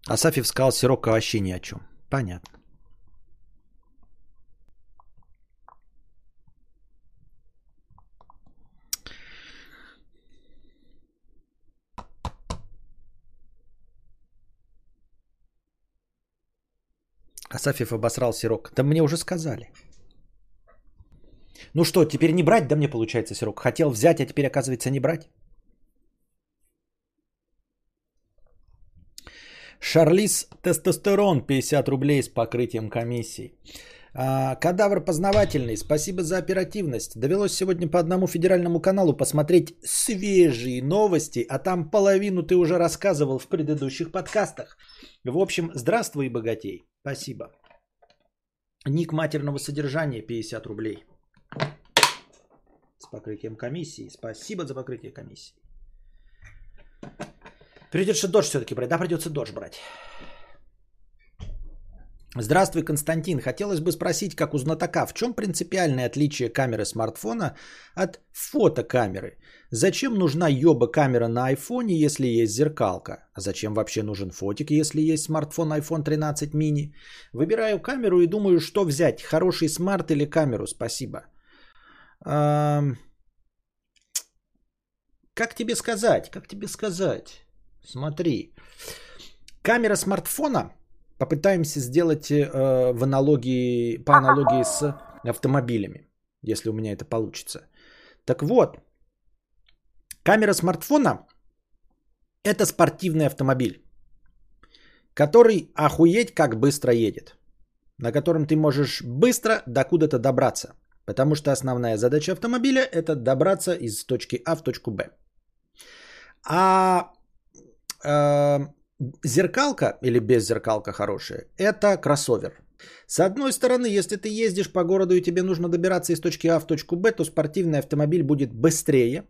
Асафьев сказал, Сирока вообще ни о чем. Понятно. Асафьев обосрал сирок. Да мне уже сказали. Ну что, теперь не брать? Да мне получается сирок. Хотел взять, а теперь оказывается не брать. Шарлиз Тестостерон 50 рублей с покрытием комиссии. А, кадавр познавательный, спасибо за оперативность. Довелось сегодня по одному федеральному каналу посмотреть свежие новости, а там половину ты уже рассказывал в предыдущих подкастах. В общем, здравствуй, богатей. Спасибо. Ник матерного содержания 50 рублей. С покрытием комиссии. Спасибо за покрытие комиссии. Придется дождь все-таки брать. Да, придется дождь брать. Здравствуй, Константин. Хотелось бы спросить, как у знатока, в чем принципиальное отличие камеры смартфона от фотокамеры? Зачем нужна ёба камера на айфоне, если есть зеркалка? А зачем вообще нужен фотик, если есть смартфон iPhone 13 mini? Выбираю камеру и думаю, что взять, хороший смарт или камеру? Спасибо. А... Как тебе сказать? Как тебе сказать? Смотри. Камера смартфона попытаемся сделать э, в аналогии, по аналогии с автомобилями, если у меня это получится. Так вот, камера смартфона – это спортивный автомобиль, который охуеть как быстро едет, на котором ты можешь быстро до куда-то добраться, потому что основная задача автомобиля – это добраться из точки А в точку Б. А э, зеркалка или без зеркалка хорошая, это кроссовер. С одной стороны, если ты ездишь по городу и тебе нужно добираться из точки А в точку Б, то спортивный автомобиль будет быстрее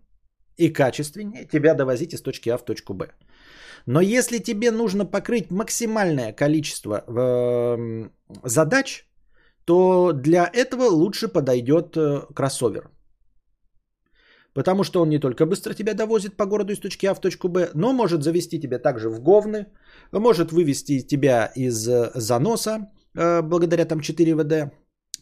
и качественнее тебя довозить из точки А в точку Б. Но если тебе нужно покрыть максимальное количество э, задач, то для этого лучше подойдет э, кроссовер. Потому что он не только быстро тебя довозит по городу из точки А в точку Б, но может завести тебя также в говны, может вывести тебя из э, заноса э, благодаря там 4 ВД.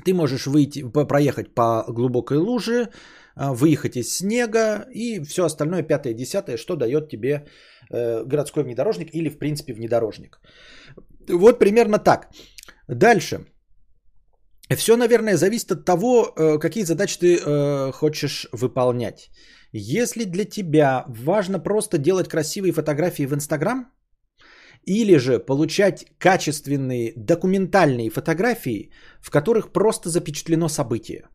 Ты можешь выйти, проехать по глубокой луже, э, выехать из снега и все остальное, пятое, десятое, что дает тебе городской внедорожник или, в принципе, внедорожник. Вот примерно так. Дальше. Все, наверное, зависит от того, э, какие задачи ты э, хочешь выполнять. Если для тебя важно просто делать красивые фотографии в Инстаграм, или же получать качественные документальные фотографии, в которых просто запечатлено событие,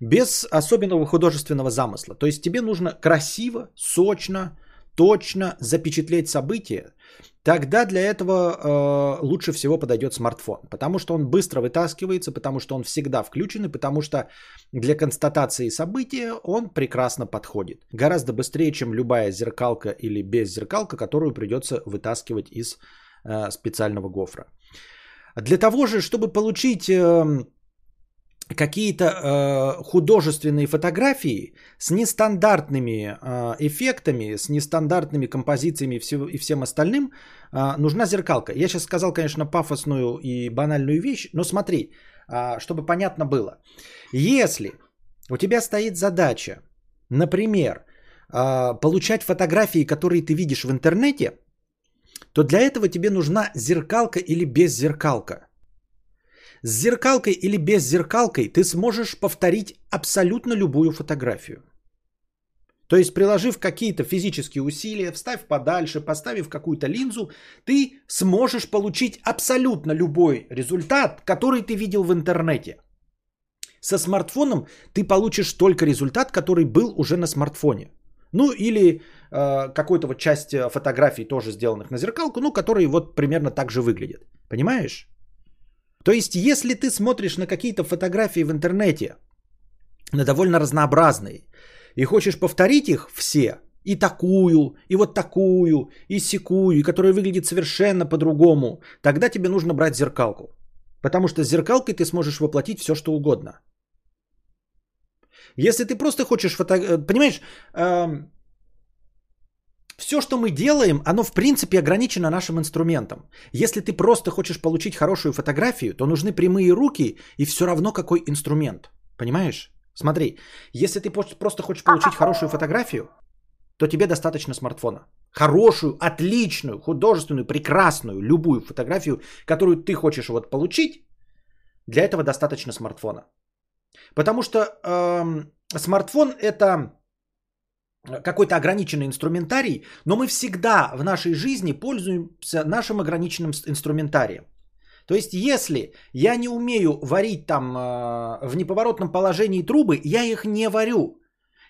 без особенного художественного замысла. То есть тебе нужно красиво, сочно, точно запечатлеть событие, тогда для этого э, лучше всего подойдет смартфон. Потому что он быстро вытаскивается, потому что он всегда включен, и потому что для констатации события он прекрасно подходит. Гораздо быстрее, чем любая зеркалка или без зеркалка, которую придется вытаскивать из э, специального гофра. Для того же, чтобы получить... Э, какие-то э, художественные фотографии с нестандартными э, эффектами, с нестандартными композициями и, все, и всем остальным, э, нужна зеркалка. Я сейчас сказал, конечно, пафосную и банальную вещь, но смотри, э, чтобы понятно было. Если у тебя стоит задача, например, э, получать фотографии, которые ты видишь в интернете, то для этого тебе нужна зеркалка или без зеркалка. С зеркалкой или без зеркалкой ты сможешь повторить абсолютно любую фотографию. То есть, приложив какие-то физические усилия, вставь подальше, поставив какую-то линзу, ты сможешь получить абсолютно любой результат, который ты видел в интернете. Со смартфоном ты получишь только результат, который был уже на смартфоне. Ну или э, какой-то вот часть фотографий тоже сделанных на зеркалку, ну которые вот примерно так же выглядят. Понимаешь? То есть, если ты смотришь на какие-то фотографии в интернете, на довольно разнообразные, и хочешь повторить их все, и такую, и вот такую, и секую, и которая выглядит совершенно по-другому, тогда тебе нужно брать зеркалку. Потому что с зеркалкой ты сможешь воплотить все, что угодно. Если ты просто хочешь фото... Э, понимаешь, эм... все, что мы делаем, оно в принципе ограничено нашим инструментом. Если ты просто хочешь получить хорошую фотографию, то нужны прямые руки и все равно какой инструмент. Понимаешь? Смотри, если ты просто хочешь получить хорошую фотографию, то тебе достаточно смартфона. Хорошую, отличную, художественную, прекрасную, любую фотографию, которую ты хочешь вот получить, для этого достаточно смартфона. Потому что э, смартфон это какой-то ограниченный инструментарий, но мы всегда в нашей жизни пользуемся нашим ограниченным инструментарием. То есть, если я не умею варить там э, в неповоротном положении трубы, я их не варю.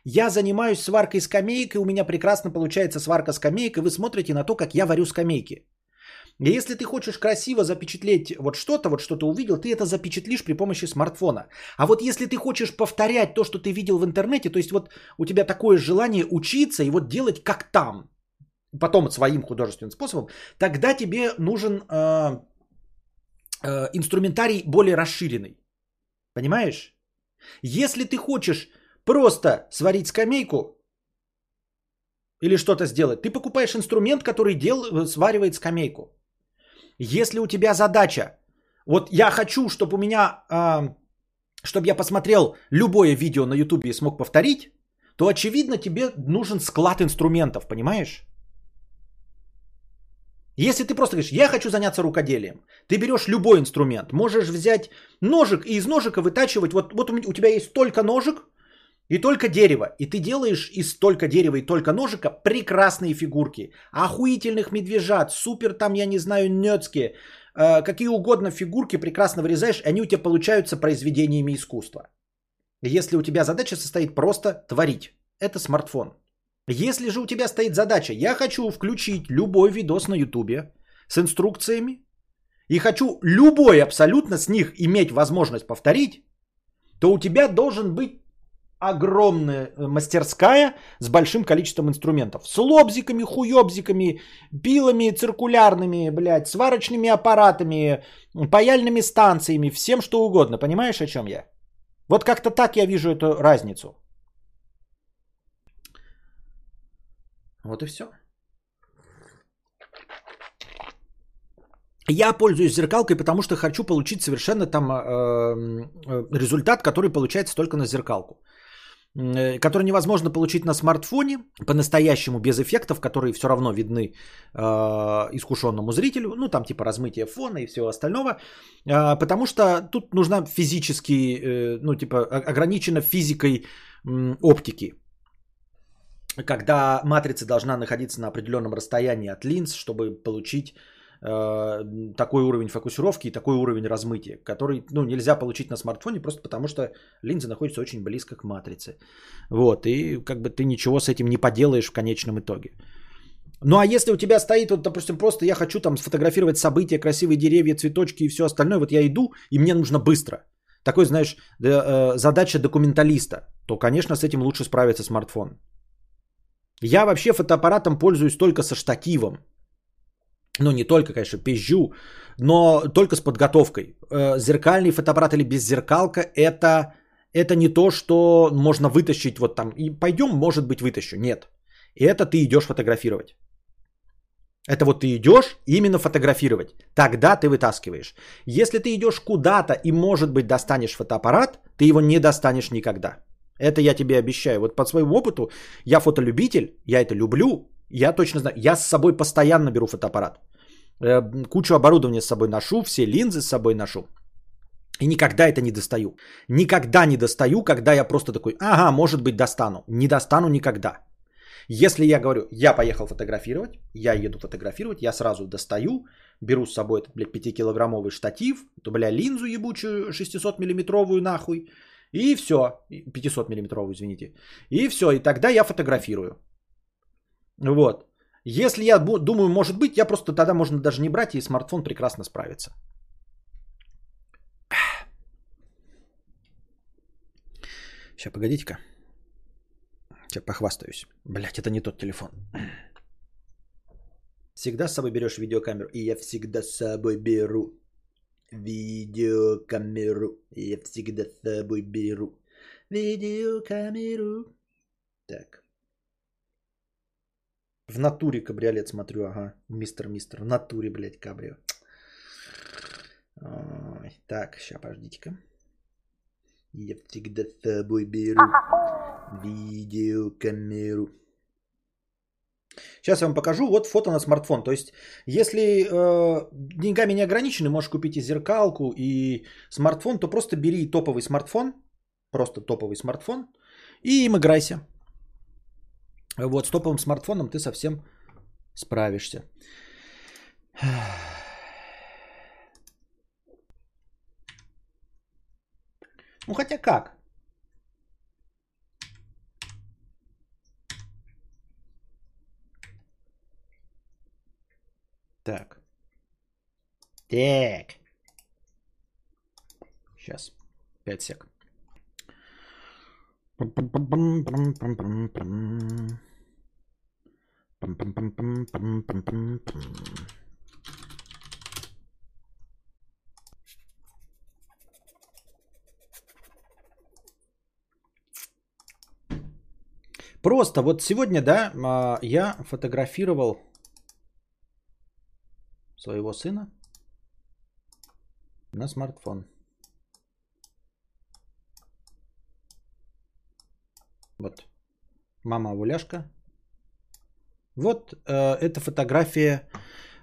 Я занимаюсь сваркой скамейкой, у меня прекрасно получается сварка скамейкой, вы смотрите на то, как я варю скамейки. И если ты хочешь красиво запечатлеть вот что-то, вот что то увидел, ты это запечатлишь при помощи смартфона. А вот если ты хочешь повторять то, что ты видел в интернете, то есть вот у тебя такое желание учиться и вот делать как там, потом своим художественным способом, тогда тебе нужен э, э, инструментарий более расширенный. Понимаешь? Если ты хочешь просто сварить скамейку или что-то сделать, ты покупаешь инструмент, который дел, сваривает скамейку. Если у тебя задача, вот я хочу, чтобы у меня, э, чтобы я посмотрел любое видео на ютубе и смог повторить, то очевидно тебе нужен склад инструментов, понимаешь? Если ты просто говоришь, я хочу заняться рукоделием, ты берешь любой инструмент, можешь взять ножик и из ножика вытачивать, вот, вот у тебя есть только ножик и только дерево, и ты делаешь из только дерева и только ножика прекрасные фигурки, охуительных медвежат, супер там, я не знаю, нёцкие, э, какие угодно фигурки прекрасно вырезаешь, они у тебя получаются произведениями искусства. Если у тебя задача состоит просто творить, это смартфон. Если же у тебя стоит задача, я хочу включить любой видос на ютубе с инструкциями и хочу любой абсолютно с них иметь возможность повторить, то у тебя должен быть огромная мастерская с большим количеством инструментов. С лобзиками, хуёбзиками, пилами циркулярными, блядь, сварочными аппаратами, паяльными станциями, всем что угодно. Понимаешь, о чем я? Вот как-то так я вижу эту разницу. Вот и все. Я пользуюсь зеркалкой, потому что хочу получить совершенно там э, э, результат, который получается только на зеркалку. Э, который невозможно получить на смартфоне по-настоящему без эффектов, которые все равно видны э, искушенному зрителю, ну там типа размытие фона и всего остального, э, потому что тут нужна физически, э, ну типа ограничена физикой э, оптики. Когда матрица должна находиться на определенном расстоянии от линз, чтобы получить э, такой уровень фокусировки и такой уровень размытия, который ну, нельзя получить на смартфоне просто потому, что линза находится очень близко к матрице. Вот, и как бы ты ничего с этим не поделаешь в конечном итоге. Ну а если у тебя стоит, вот, допустим, просто я хочу там сфотографировать события, красивые деревья, цветочки и все остальное, вот я иду, и мне нужно быстро. Такой, знаешь, э, задача документалиста, то, конечно, с этим лучше справиться смартфон. Я вообще фотоаппаратом пользуюсь только со штативом. Ну, не только, конечно, пизжу, но только с подготовкой. Э, зеркальный фотоаппарат или беззеркалка – это, это не то, что можно вытащить вот там. И пойдем, может быть, вытащу. Нет. И это ты идешь фотографировать. Это вот ты идешь именно фотографировать. Тогда ты вытаскиваешь. Если ты идешь куда-то и, может быть, достанешь фотоаппарат, ты его не достанешь никогда. Это я тебе обещаю. Вот по своему опыту, я фотолюбитель, я это люблю, я точно знаю. Я с собой постоянно беру фотоаппарат. Э, кучу оборудования с собой ношу, все линзы с собой ношу. И никогда это не достаю. Никогда не достаю, когда я просто такой, ага, может быть достану. Не достану никогда. Если я говорю, я поехал фотографировать, я еду фотографировать, я сразу достаю, беру с собой этот, блядь, 5-килограммовый штатив, то, бля, линзу ебучую 600-миллиметровую нахуй, и все. 500 миллиметровую, извините. И все. И тогда я фотографирую. Вот. Если я думаю, может быть, я просто тогда можно даже не брать, и смартфон прекрасно справится. Сейчас, погодите-ка. Сейчас похвастаюсь. Блять, это не тот телефон. Всегда с собой берешь видеокамеру? И я всегда с собой беру видеокамеру. Я всегда с собой беру видеокамеру. Так. В натуре кабриолет смотрю, ага. Мистер, мистер. В натуре, блядь, кабрио. Так, сейчас, подождите-ка. Я всегда с собой беру видеокамеру. Сейчас я вам покажу. Вот фото на смартфон. То есть, если э, деньгами не ограничены, можешь купить и зеркалку, и смартфон, то просто бери топовый смартфон. Просто топовый смартфон. И им играйся. Вот с топовым смартфоном ты совсем справишься. Ну хотя как? Так. Так. Сейчас. 5 сек. Просто вот сегодня, да, а, я фотографировал своего сына на смартфон. Вот. Мама Вуляшка. Вот э, эта фотография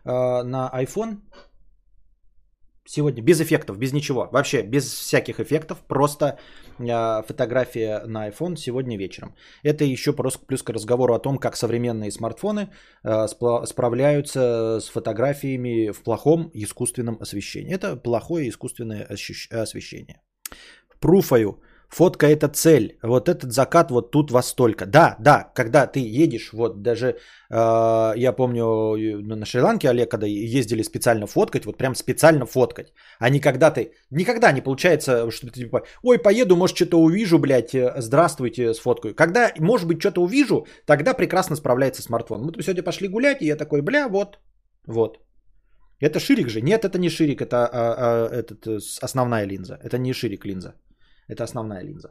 э, на iPhone. Сегодня без эффектов, без ничего. Вообще без всяких эффектов. Просто э, фотография на iPhone сегодня вечером. Это еще просто плюс к разговору о том, как современные смартфоны э, спла- справляются с фотографиями в плохом искусственном освещении. Это плохое искусственное освещение. Пруфаю Фотка это цель. Вот этот закат вот тут во столько. Да, да, когда ты едешь, вот даже э, я помню на Шри-Ланке, Олег, когда ездили специально фоткать, вот прям специально фоткать. А не когда ты, никогда не получается, что ты типа, ой, поеду, может что-то увижу, блядь, э, здравствуйте, с фоткой. Когда, может быть, что-то увижу, тогда прекрасно справляется смартфон. Мы сегодня пошли гулять, и я такой, бля, вот, вот. Это ширик же? Нет, это не ширик, это а, а, этот, э, основная линза. Это не ширик линза. Это основная линза.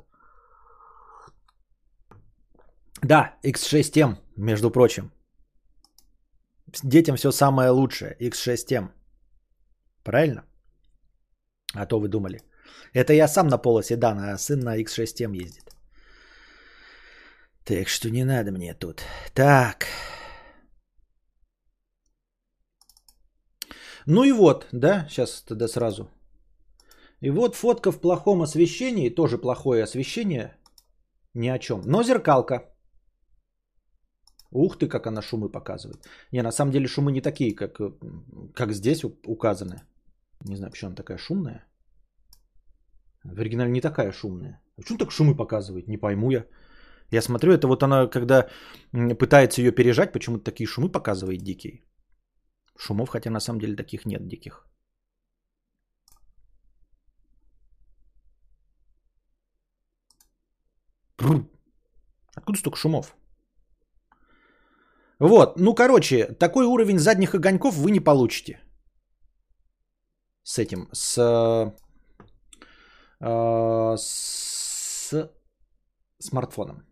Да, X6M, между прочим. Детям все самое лучшее. X6M. Правильно? А то вы думали. Это я сам на полоседана, а сын на X6M ездит. Так что не надо мне тут. Так. Ну и вот, да, сейчас тогда сразу и вот фотка в плохом освещении, тоже плохое освещение, ни о чем. Но зеркалка. Ух ты, как она шумы показывает. Не, на самом деле шумы не такие, как, как здесь указаны. Не знаю, почему она такая шумная. В оригинале не такая шумная. Почему так шумы показывает? Не пойму я. Я смотрю, это вот она, когда пытается ее пережать, почему-то такие шумы показывает дикие. Шумов, хотя на самом деле таких нет диких. Откуда столько шумов? Вот, ну короче, такой уровень задних огоньков вы не получите. С этим, с, э, с смартфоном.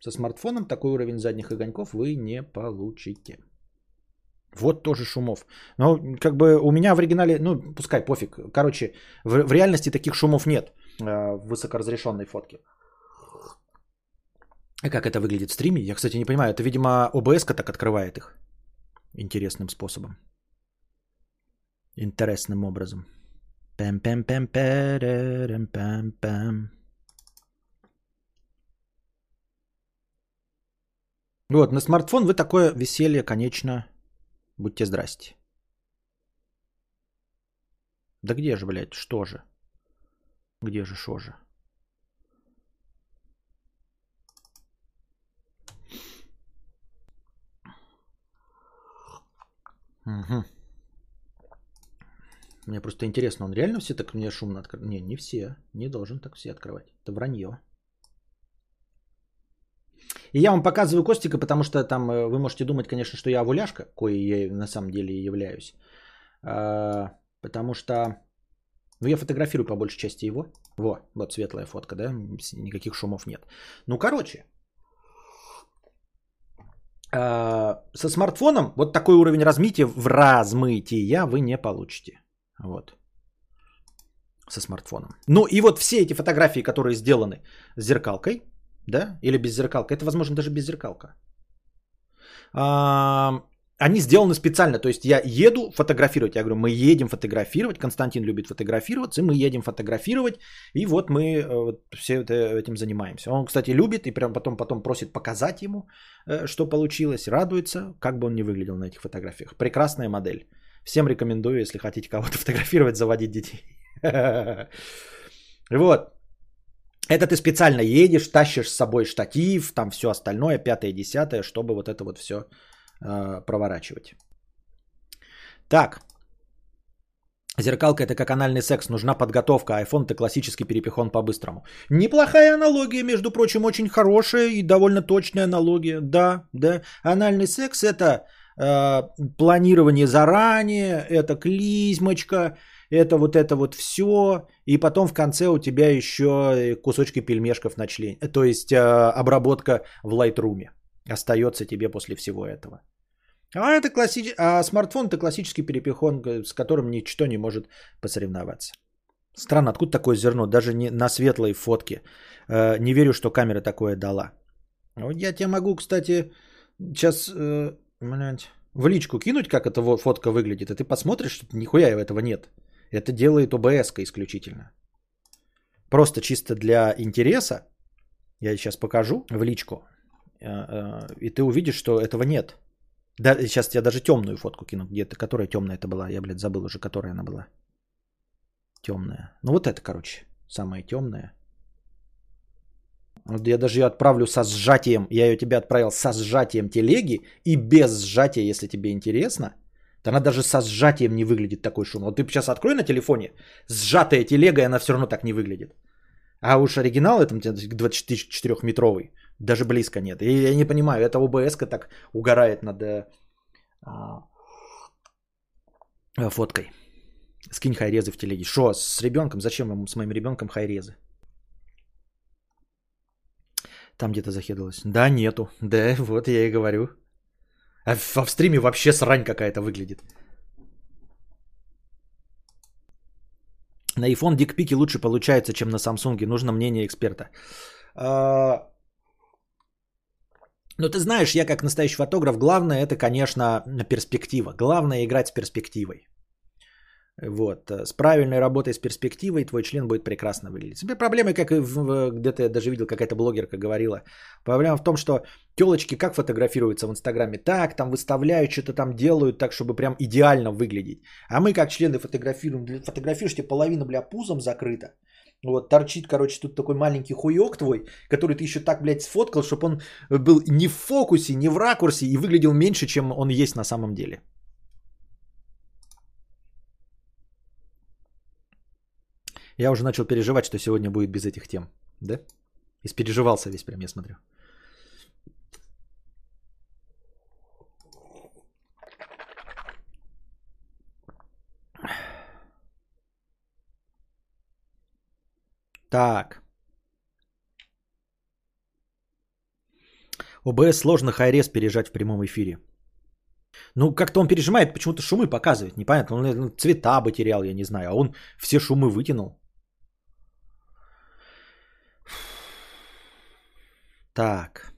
Со смартфоном такой уровень задних огоньков вы не получите. Вот тоже шумов. Ну, как бы у меня в оригинале, ну, пускай пофиг. Короче, в, в реальности таких шумов нет э, в высокоразрешенной фотке. А как это выглядит в стриме? Я, кстати, не понимаю. Это, видимо, обс так открывает их. Интересным способом. Интересным образом. пэм пэм пэм пэм пэм пэм Вот, на смартфон вы такое веселье, конечно, будьте здрасте. Да где же, блядь, что же? Где же, что же? Угу. Мне просто интересно, он реально все так мне шумно открывает? Не, не все. Не должен так все открывать. Это вранье. И я вам показываю Костика, потому что там э, вы можете думать, конечно, что я овуляшка, кое я на самом деле являюсь. А, потому что Ну, я фотографирую по большей части его. Во, вот светлая фотка, да? Никаких шумов нет. Ну, короче. А, со смартфоном вот такой уровень размытия в размытия вы не получите. Вот. Со смартфоном. Ну и вот все эти фотографии, которые сделаны с зеркалкой, да, или без зеркалка, это возможно даже без зеркалка. А, они сделаны специально. То есть я еду фотографировать. Я говорю, мы едем фотографировать. Константин любит фотографироваться. И мы едем фотографировать. И вот мы э, вот, все это, этим занимаемся. Он, кстати, любит и прям потом, потом просит показать ему, э, что получилось. Радуется, как бы он ни выглядел на этих фотографиях. Прекрасная модель. Всем рекомендую, если хотите кого-то фотографировать, заводить детей. Вот. Это ты специально едешь, тащишь с собой штатив, там все остальное, пятое, десятое, чтобы вот это вот все э, проворачивать. Так. Зеркалка это как анальный секс, нужна подготовка, iPhone это классический перепихон по-быстрому. Неплохая аналогия, между прочим, очень хорошая и довольно точная аналогия. Да, да. Анальный секс это э, планирование заранее, это клизмочка, это вот это вот все, и потом в конце у тебя еще кусочки пельмешков на члене, то есть э, обработка в Lightroom остается тебе после всего этого. А, это класси... а смартфон это классический перепихон, с которым ничто не может посоревноваться. Странно, откуда такое зерно? Даже не на светлой фотке. Э, не верю, что камера такое дала. Вот я тебе могу, кстати, сейчас э, в личку кинуть, как эта фотка выглядит, и ты посмотришь, что нихуя этого нет. Это делает ОБС исключительно. Просто чисто для интереса. Я сейчас покажу в личку. Э, и ты увидишь, что этого нет. Да, сейчас я даже темную фотку кину, где-то, которая темная это была. Я, блядь, забыл уже, которая она была. Темная. Ну вот это, короче, самая темная. Вот я даже ее отправлю со сжатием. Я ее тебе отправил со сжатием телеги и без сжатия, если тебе интересно. Она даже со сжатием не выглядит такой шум. Вот ты сейчас открой на телефоне сжатая телега, и она все равно так не выглядит. А уж оригинал этом 24-метровый даже близко нет. И я не понимаю, это ОБС так угорает над э, а, фоткой. Скинь хайрезы в телеге. Что, с ребенком? Зачем вам с моим ребенком хайрезы? Там где-то захедалось. Да, нету. Да, вот я и говорю. А в, в стриме вообще срань какая-то выглядит. На iPhone дикпики лучше получается, чем на Samsung. Нужно мнение эксперта. А, но ты знаешь, я как настоящий фотограф, главное это, конечно, перспектива. Главное играть с перспективой. Вот. С правильной работой с перспективой твой член будет прекрасно выглядеть. Теперь проблема, как и где-то я даже видел, какая-то блогерка говорила. Проблема в том, что телочки как фотографируются в Инстаграме? Так, там выставляют, что-то там делают так, чтобы прям идеально выглядеть. А мы как члены фотографируем. Фотографируешь, тебе половина, бля, пузом закрыта. Вот, торчит, короче, тут такой маленький хуёк твой, который ты еще так, блядь, сфоткал, чтобы он был не в фокусе, не в ракурсе и выглядел меньше, чем он есть на самом деле. Я уже начал переживать, что сегодня будет без этих тем, да? Испереживался весь прям, я смотрю. Так. ОБС сложно хайрес пережать в прямом эфире. Ну, как-то он пережимает, почему-то шумы показывает. Непонятно, он цвета бы терял, я не знаю. А он все шумы вытянул. Так.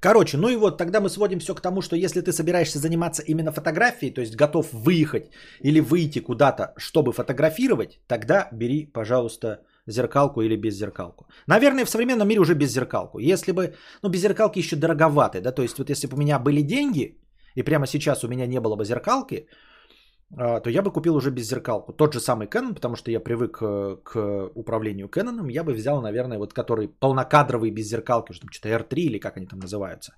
Короче, ну и вот тогда мы сводим все к тому, что если ты собираешься заниматься именно фотографией, то есть готов выехать или выйти куда-то, чтобы фотографировать, тогда бери, пожалуйста, зеркалку или без зеркалку. Наверное, в современном мире уже без зеркалку. Если бы, ну, без зеркалки еще дороговаты, да, то есть вот если бы у меня были деньги, и прямо сейчас у меня не было бы зеркалки, а, то я бы купил уже без зеркалку. Тот же самый Canon, потому что я привык э, к управлению Canon, я бы взял, наверное, вот который полнокадровый без зеркалки, что там что-то R3 или как они там называются.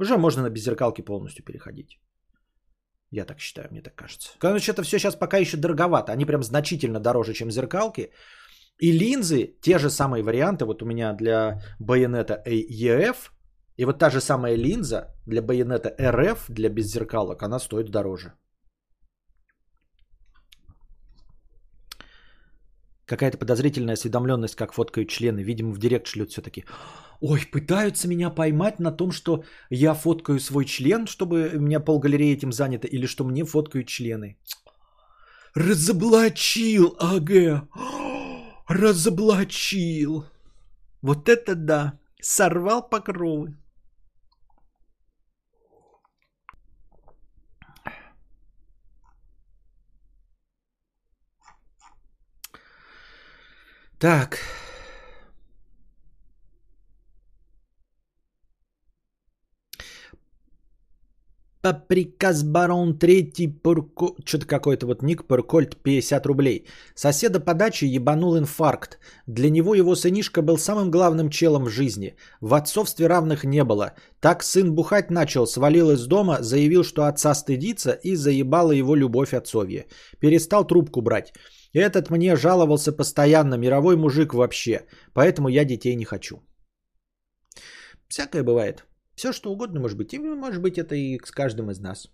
Уже можно на беззеркалки полностью переходить. Я так считаю, мне так кажется. Короче, это все сейчас пока еще дороговато. Они прям значительно дороже, чем зеркалки. И линзы, те же самые варианты, вот у меня для байонета EF, и вот та же самая линза для байонета RF, для беззеркалок, она стоит дороже. Какая-то подозрительная осведомленность, как фоткают члены. Видимо, в директ шлют все-таки. Ой, пытаются меня поймать на том, что я фоткаю свой член, чтобы у меня полгалереи этим занято, или что мне фоткают члены. Разоблачил, ага. Разоблачил. Вот это да. Сорвал покровы. Так. По приказ барон третий Пурко... Что-то какой-то вот ник Пуркольт 50 рублей. Соседа по даче ебанул инфаркт. Для него его сынишка был самым главным челом в жизни. В отцовстве равных не было. Так сын бухать начал, свалил из дома, заявил, что отца стыдится и заебала его любовь отцовья. Перестал трубку брать. Этот мне жаловался постоянно, мировой мужик вообще. Поэтому я детей не хочу. Всякое бывает. Все что угодно может быть. И может быть это и с каждым из нас.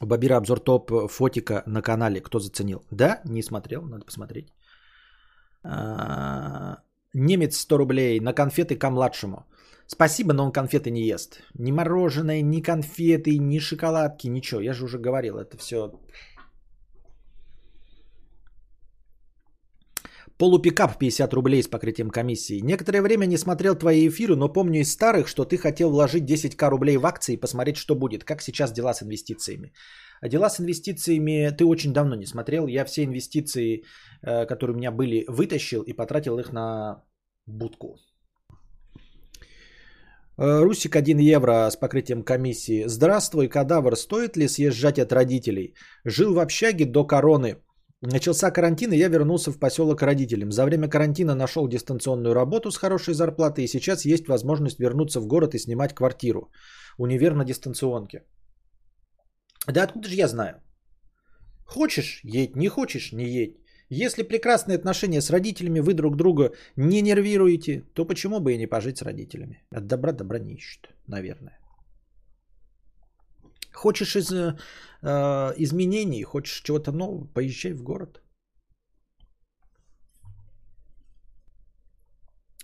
Бабира обзор топ фотика на канале. Кто заценил? Да, не смотрел, надо посмотреть. А, немец 100 рублей на конфеты ко младшему. Спасибо, но он конфеты не ест. Ни мороженое, ни конфеты, ни шоколадки, ничего. Я же уже говорил, это все... Полупикап 50 рублей с покрытием комиссии. Некоторое время не смотрел твои эфиры, но помню из старых, что ты хотел вложить 10к рублей в акции и посмотреть, что будет. Как сейчас дела с инвестициями? А дела с инвестициями ты очень давно не смотрел. Я все инвестиции, э, которые у меня были, вытащил и потратил их на будку. Э, Русик 1 евро с покрытием комиссии. Здравствуй, кадавр. Стоит ли съезжать от родителей? Жил в общаге до короны. Начался карантин, и я вернулся в поселок к родителям. За время карантина нашел дистанционную работу с хорошей зарплатой, и сейчас есть возможность вернуться в город и снимать квартиру. Универ на дистанционке. Да откуда же я знаю? Хочешь – едь, не хочешь – не едь. Если прекрасные отношения с родителями, вы друг друга не нервируете, то почему бы и не пожить с родителями? От добра добра не ищут, наверное. Хочешь из, э, изменений, хочешь чего-то нового, поезжай в город.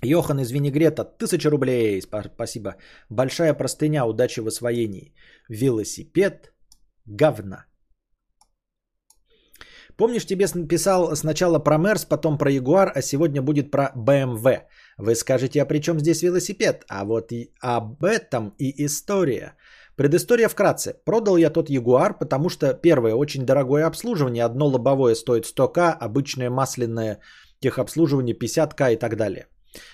Йохан из Винегрета, тысяча рублей, спасибо. Большая простыня, удачи в освоении. Велосипед, говна. Помнишь, тебе писал сначала про Мерс, потом про Ягуар, а сегодня будет про BMW. Вы скажете, а при чем здесь велосипед? А вот и об этом и история. Предыстория вкратце. Продал я тот Ягуар, потому что, первое, очень дорогое обслуживание. Одно лобовое стоит 100к, обычное масляное техобслуживание 50к и так далее.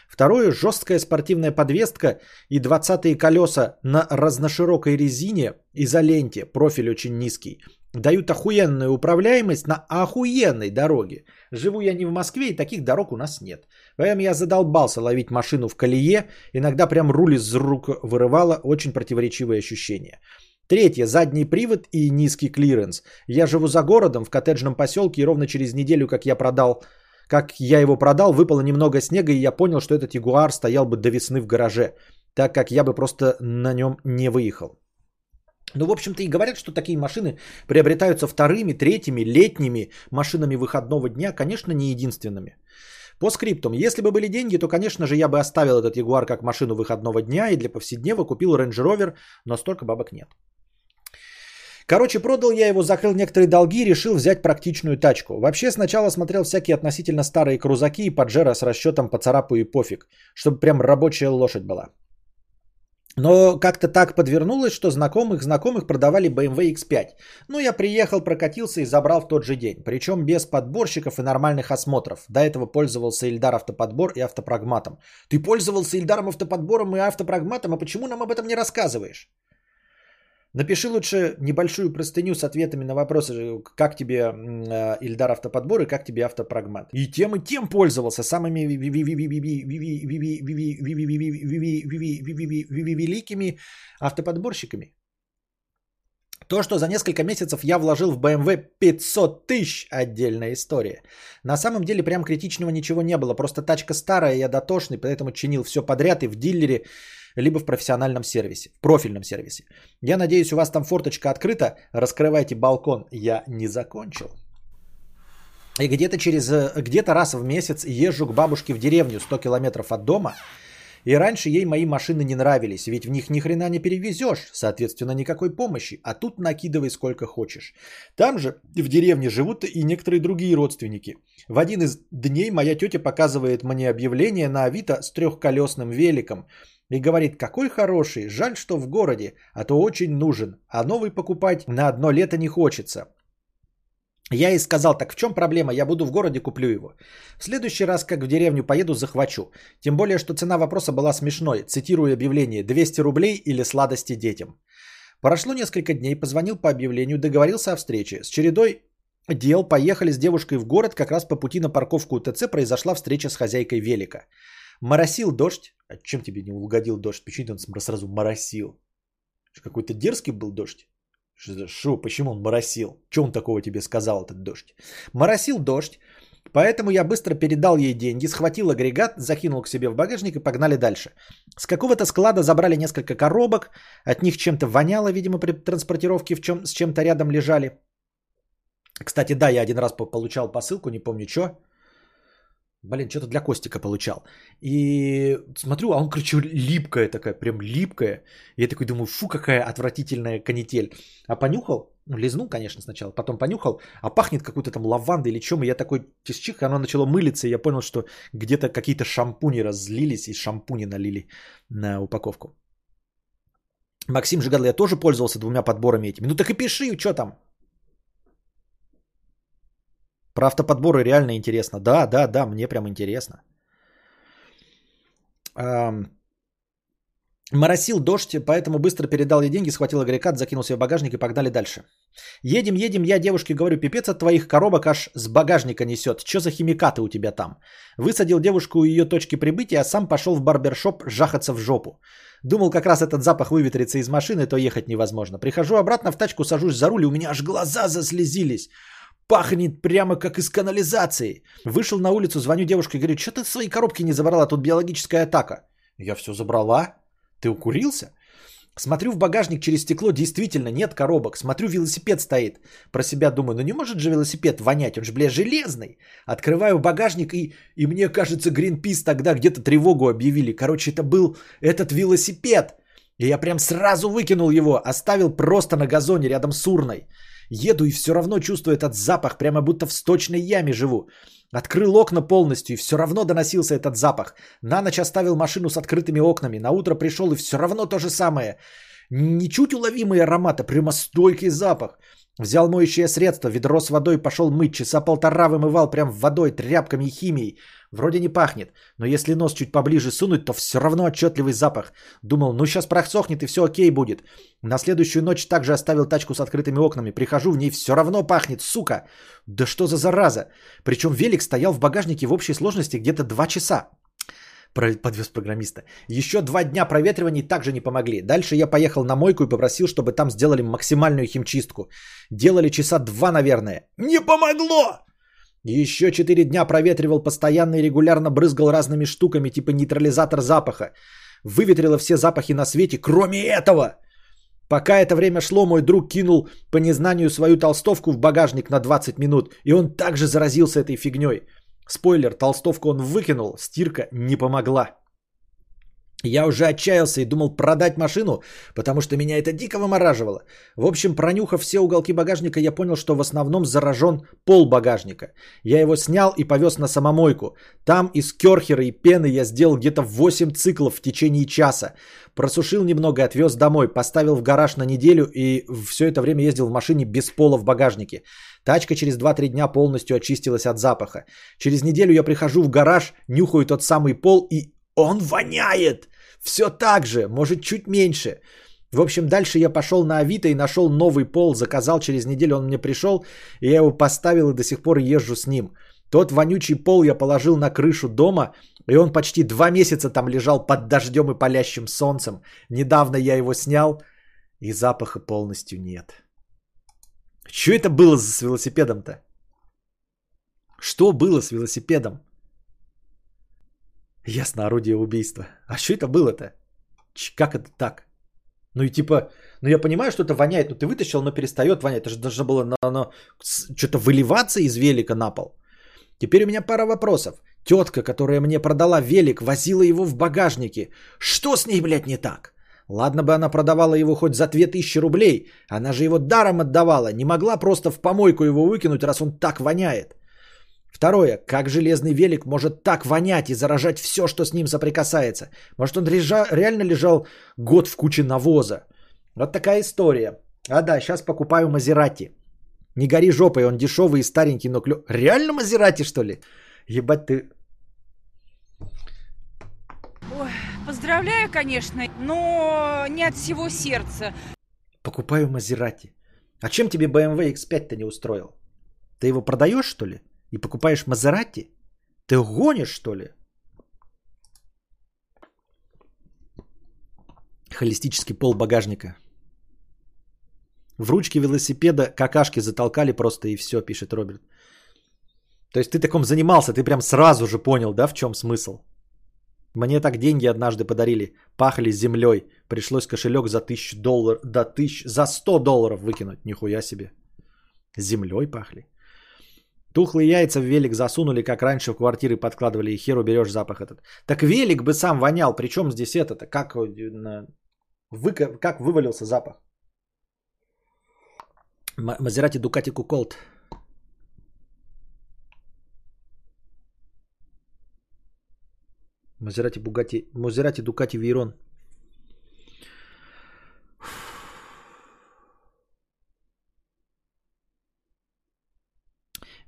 Второе, жесткая спортивная подвеска и 20-е колеса на разноширокой резине, изоленте, профиль очень низкий – дают охуенную управляемость на охуенной дороге. Живу я не в Москве, и таких дорог у нас нет. Поэтому я задолбался ловить машину в колее, иногда прям руль из рук вырывало, очень противоречивые ощущения. Третье, задний привод и низкий клиренс. Я живу за городом, в коттеджном поселке, и ровно через неделю, как я продал как я его продал, выпало немного снега, и я понял, что этот Ягуар стоял бы до весны в гараже, так как я бы просто на нем не выехал. Ну, в общем-то, и говорят, что такие машины приобретаются вторыми, третьими, летними машинами выходного дня, конечно, не единственными. По скриптам, если бы были деньги, то, конечно же, я бы оставил этот Ягуар как машину выходного дня и для повседнева купил Range Rover, но столько бабок нет. Короче, продал я его, закрыл некоторые долги и решил взять практичную тачку. Вообще, сначала смотрел всякие относительно старые крузаки и поджера с расчетом по царапу и пофиг, чтобы прям рабочая лошадь была. Но как-то так подвернулось, что знакомых знакомых продавали BMW X5. Ну, я приехал, прокатился и забрал в тот же день. Причем без подборщиков и нормальных осмотров. До этого пользовался Ильдар автоподбор и автопрагматом. Ты пользовался Ильдаром автоподбором и автопрагматом, а почему нам об этом не рассказываешь? Напиши лучше небольшую простыню с ответами на вопросы, как тебе Ильдар автоподбор и как тебе автопрагмат. И тем, и тем пользовался самыми великими автоподборщиками. То, что за несколько месяцев я вложил в BMW 500 тысяч, отдельная история. На самом деле прям критичного ничего не было. Просто тачка старая, я дотошный, поэтому чинил все подряд и в дилере либо в профессиональном сервисе, в профильном сервисе. Я надеюсь, у вас там форточка открыта, раскрывайте балкон. Я не закончил. И где-то через, э, где-то раз в месяц езжу к бабушке в деревню 100 километров от дома. И раньше ей мои машины не нравились, ведь в них ни хрена не перевезешь, соответственно, никакой помощи. А тут накидывай сколько хочешь. Там же в деревне живут и некоторые другие родственники. В один из дней моя тетя показывает мне объявление на Авито с трехколесным великом. И говорит, какой хороший, жаль, что в городе, а то очень нужен, а новый покупать на одно лето не хочется. Я ей сказал, так в чем проблема, я буду в городе, куплю его. В следующий раз, как в деревню поеду, захвачу. Тем более, что цена вопроса была смешной. Цитирую объявление, 200 рублей или сладости детям. Прошло несколько дней, позвонил по объявлению, договорился о встрече. С чередой дел поехали с девушкой в город, как раз по пути на парковку УТЦ произошла встреча с хозяйкой велика. Моросил дождь. А чем тебе не угодил дождь? Почему он сразу моросил? Какой-то дерзкий был дождь? Шо, почему он моросил? Что он такого тебе сказал, этот дождь? Моросил дождь, поэтому я быстро передал ей деньги, схватил агрегат, закинул к себе в багажник и погнали дальше. С какого-то склада забрали несколько коробок, от них чем-то воняло, видимо, при транспортировке в чем, с чем-то рядом лежали. Кстати, да, я один раз получал посылку, не помню что. Блин, что-то для Костика получал. И смотрю, а он, короче, липкая такая, прям липкая. И я такой думаю, фу, какая отвратительная канитель. А понюхал, ну, лизнул, конечно, сначала, потом понюхал, а пахнет какой-то там лавандой или чем. И я такой тисчих, оно начало мылиться, и я понял, что где-то какие-то шампуни разлились, и шампуни налили на упаковку. Максим Жигадл, я тоже пользовался двумя подборами этими. Ну так и пиши, что там? Про автоподборы реально интересно. Да, да, да, мне прям интересно. Моросил дождь, поэтому быстро передал ей деньги, схватил агрегат, закинул себе в багажник и погнали дальше. Едем, едем, я девушке говорю, пипец от твоих коробок аж с багажника несет. Что за химикаты у тебя там? Высадил девушку у ее точки прибытия, а сам пошел в барбершоп жахаться в жопу. Думал, как раз этот запах выветрится из машины, то ехать невозможно. Прихожу обратно в тачку, сажусь за руль, и у меня аж глаза заслезились. Пахнет прямо как из канализации. Вышел на улицу, звоню девушке и говорю, что ты свои коробки не забрала, тут биологическая атака. Я все забрала. Ты укурился? Смотрю в багажник через стекло, действительно нет коробок. Смотрю, велосипед стоит. Про себя думаю, ну не может же велосипед вонять, он же, бля, железный. Открываю багажник и, и мне кажется, Гринпис тогда где-то тревогу объявили. Короче, это был этот велосипед. И я прям сразу выкинул его, оставил просто на газоне рядом с урной. Еду и все равно чувствую этот запах, прямо будто в сточной яме живу. Открыл окна полностью, и все равно доносился этот запах. На ночь оставил машину с открытыми окнами. На утро пришел, и все равно то же самое. Не чуть уловимый аромат, а прямо стойкий запах. Взял моющее средство, ведро с водой пошел мыть, часа полтора вымывал прям водой, тряпками и химией. Вроде не пахнет, но если нос чуть поближе сунуть, то все равно отчетливый запах. Думал, ну сейчас просохнет и все окей будет. На следующую ночь также оставил тачку с открытыми окнами. Прихожу, в ней все равно пахнет, сука. Да что за зараза. Причем велик стоял в багажнике в общей сложности где-то два часа подвез программиста. Еще два дня проветриваний также не помогли. Дальше я поехал на мойку и попросил, чтобы там сделали максимальную химчистку. Делали часа два, наверное. Не помогло! Еще четыре дня проветривал постоянно и регулярно брызгал разными штуками, типа нейтрализатор запаха. Выветрило все запахи на свете, кроме этого. Пока это время шло, мой друг кинул по незнанию свою толстовку в багажник на 20 минут, и он также заразился этой фигней. Спойлер, толстовку он выкинул, стирка не помогла. Я уже отчаялся и думал продать машину, потому что меня это дико вымораживало. В общем, пронюхав все уголки багажника, я понял, что в основном заражен пол багажника. Я его снял и повез на самомойку. Там из керхера и пены я сделал где-то 8 циклов в течение часа. Просушил немного, отвез домой, поставил в гараж на неделю и все это время ездил в машине без пола в багажнике. Тачка через 2-3 дня полностью очистилась от запаха. Через неделю я прихожу в гараж, нюхаю тот самый пол и он воняет! Все так же, может чуть меньше. В общем, дальше я пошел на Авито и нашел новый пол, заказал через неделю, он мне пришел, и я его поставил и до сих пор езжу с ним. Тот вонючий пол я положил на крышу дома, и он почти два месяца там лежал под дождем и палящим солнцем. Недавно я его снял, и запаха полностью нет. Что это было с велосипедом-то? Что было с велосипедом? Ясно, орудие убийства. А что это было-то? Как это так? Ну и типа, ну я понимаю, что это воняет, но ты вытащил, но перестает вонять. Это же должно было на, на, что-то выливаться из велика на пол. Теперь у меня пара вопросов. Тетка, которая мне продала велик, возила его в багажнике. Что с ней, блядь, не так? Ладно бы она продавала его хоть за 2000 рублей. Она же его даром отдавала. Не могла просто в помойку его выкинуть, раз он так воняет. Второе. Как железный велик может так вонять и заражать все, что с ним соприкасается? Может, он лежа, реально лежал год в куче навоза? Вот такая история. А да, сейчас покупаю Мазерати. Не гори жопой, он дешевый и старенький, но клё... Реально Мазерати, что ли? Ебать ты... Ой, поздравляю, конечно, но не от всего сердца. Покупаю Мазерати. А чем тебе BMW X5-то не устроил? Ты его продаешь, что ли? И покупаешь Мазерати? Ты гонишь, что ли? Холистический пол багажника. В ручке велосипеда какашки затолкали просто и все, пишет Роберт. То есть ты таком занимался, ты прям сразу же понял, да, в чем смысл? Мне так деньги однажды подарили, пахли землей. Пришлось кошелек за тысячу долларов, до тысяч, за 100 долларов выкинуть. Нихуя себе. Землей пахли. Тухлые яйца в велик засунули, как раньше в квартиры подкладывали, и херу берешь запах этот. Так велик бы сам вонял, причем здесь это-то, как, э, вы, как вывалился запах? Мазерати Дукати Куколт. Мазерати Бугати, Мазерати Дукати Вейрон.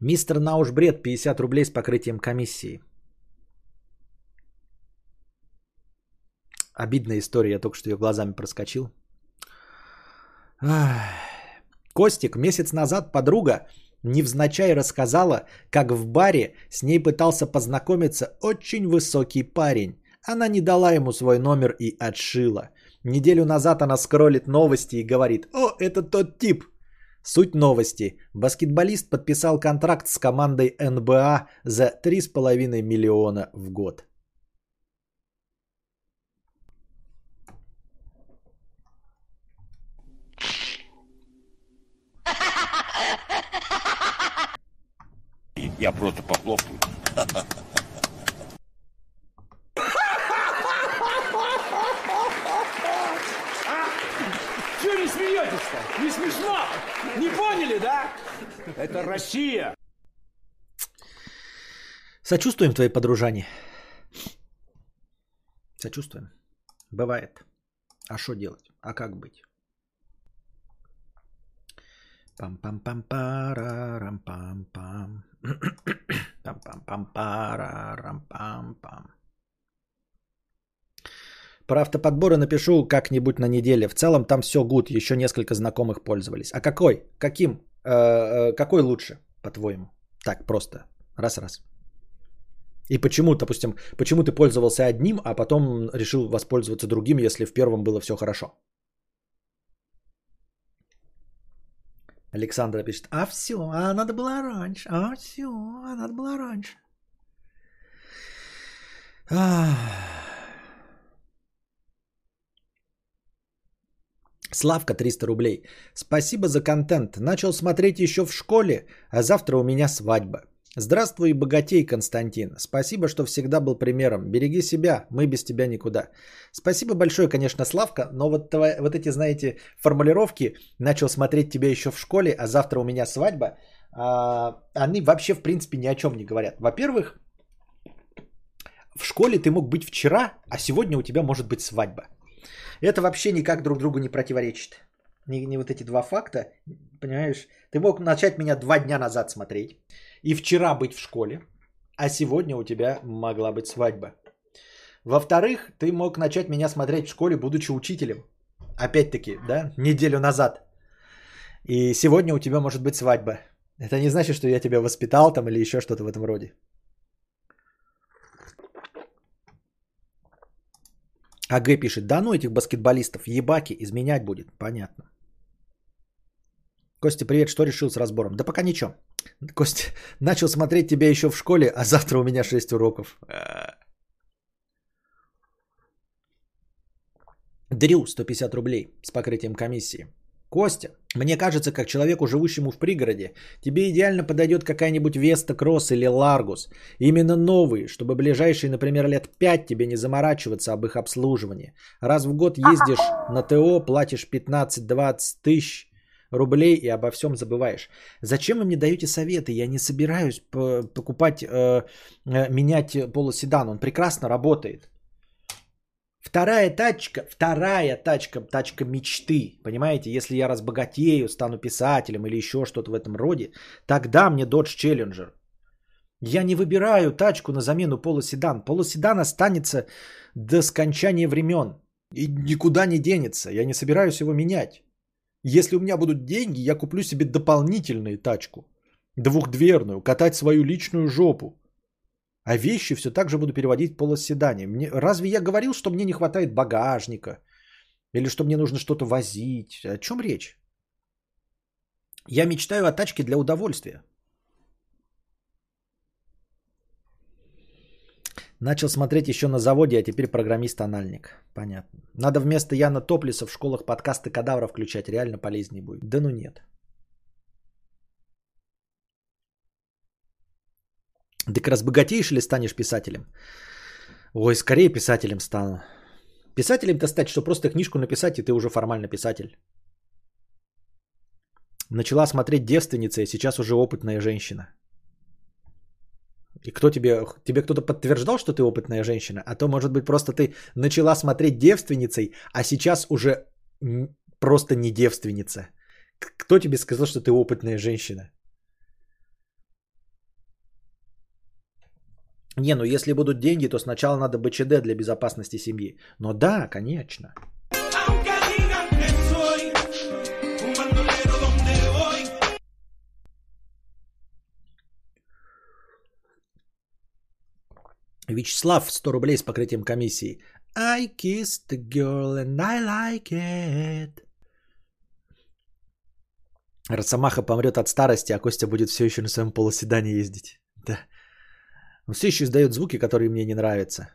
Мистер Наушбред 50 рублей с покрытием комиссии. Обидная история, я только что ее глазами проскочил. Костик, месяц назад подруга невзначай рассказала, как в баре с ней пытался познакомиться очень высокий парень. Она не дала ему свой номер и отшила. Неделю назад она скроллит новости и говорит, о, это тот тип, Суть новости. Баскетболист подписал контракт с командой НБА за 3,5 миллиона в год. Я просто похлопаю. Чего не смеетесь-то? Не смешно? Не поняли, да? Это Россия. Сочувствуем твоей подружане. Сочувствуем. Бывает. А что делать? А как быть? Пам-пам-пам-парарам-пам-пам. Пам-пам-пам-парарам-пам-пам. Про автоподборы напишу как-нибудь на неделе. В целом там все гуд, еще несколько знакомых пользовались. А какой? Каким? Э, э, какой лучше, по-твоему? Так, просто. Раз-раз. И почему, допустим, почему ты пользовался одним, а потом решил воспользоваться другим, если в первом было все хорошо? Александра пишет, а все, а надо было раньше, а все, а надо было раньше. Славка 300 рублей. Спасибо за контент. Начал смотреть еще в школе, а завтра у меня свадьба. Здравствуй, богатей, Константин. Спасибо, что всегда был примером. Береги себя, мы без тебя никуда. Спасибо большое, конечно, Славка, но вот, вот эти, знаете, формулировки «начал смотреть тебя еще в школе, а завтра у меня свадьба», а, они вообще, в принципе, ни о чем не говорят. Во-первых, в школе ты мог быть вчера, а сегодня у тебя может быть свадьба. Это вообще никак друг другу не противоречит. Не, не вот эти два факта, понимаешь? Ты мог начать меня два дня назад смотреть и вчера быть в школе, а сегодня у тебя могла быть свадьба. Во-вторых, ты мог начать меня смотреть в школе, будучи учителем. Опять-таки, да, неделю назад. И сегодня у тебя может быть свадьба. Это не значит, что я тебя воспитал там или еще что-то в этом роде. АГ пишет, да ну этих баскетболистов, ебаки, изменять будет. Понятно. Костя, привет, что решил с разбором? Да пока ничего. Костя, начал смотреть тебя еще в школе, а завтра у меня 6 уроков. Дрю, 150 рублей с покрытием комиссии. Костя, мне кажется, как человеку, живущему в пригороде, тебе идеально подойдет какая-нибудь Веста Кросс или Ларгус. Именно новые, чтобы ближайшие, например, лет 5 тебе не заморачиваться об их обслуживании. Раз в год ездишь на ТО, платишь 15-20 тысяч рублей и обо всем забываешь. Зачем вы мне даете советы? Я не собираюсь покупать, э, э, менять полуседан. Он прекрасно работает. Вторая тачка, вторая тачка, тачка мечты. Понимаете, если я разбогатею, стану писателем или еще что-то в этом роде, тогда мне Dodge Challenger. Я не выбираю тачку на замену полуседан. Полуседан останется до скончания времен. И никуда не денется. Я не собираюсь его менять. Если у меня будут деньги, я куплю себе дополнительную тачку. Двухдверную, катать свою личную жопу. А вещи все так же буду переводить в полоседание. Мне, разве я говорил, что мне не хватает багажника? Или что мне нужно что-то возить? О чем речь? Я мечтаю о тачке для удовольствия. Начал смотреть еще на заводе, а теперь программист-анальник. Понятно. Надо вместо Яна Топлиса в школах подкасты кадавра включать. Реально полезнее будет. Да ну нет. Так разбогатеешь или станешь писателем? Ой, скорее писателем стану. Писателем-то стать, что просто книжку написать, и ты уже формально писатель. Начала смотреть девственница, и сейчас уже опытная женщина. И кто тебе, тебе кто-то подтверждал, что ты опытная женщина? А то, может быть, просто ты начала смотреть девственницей, а сейчас уже просто не девственница. Кто тебе сказал, что ты опытная женщина? Не, ну если будут деньги, то сначала надо БЧД для безопасности семьи. Но да, конечно. Вячеслав, 100 рублей с покрытием комиссии. I kissed the girl and I like it. Росомаха помрет от старости, а Костя будет все еще на своем полуседане ездить. Да. Он все еще издает звуки, которые мне не нравятся.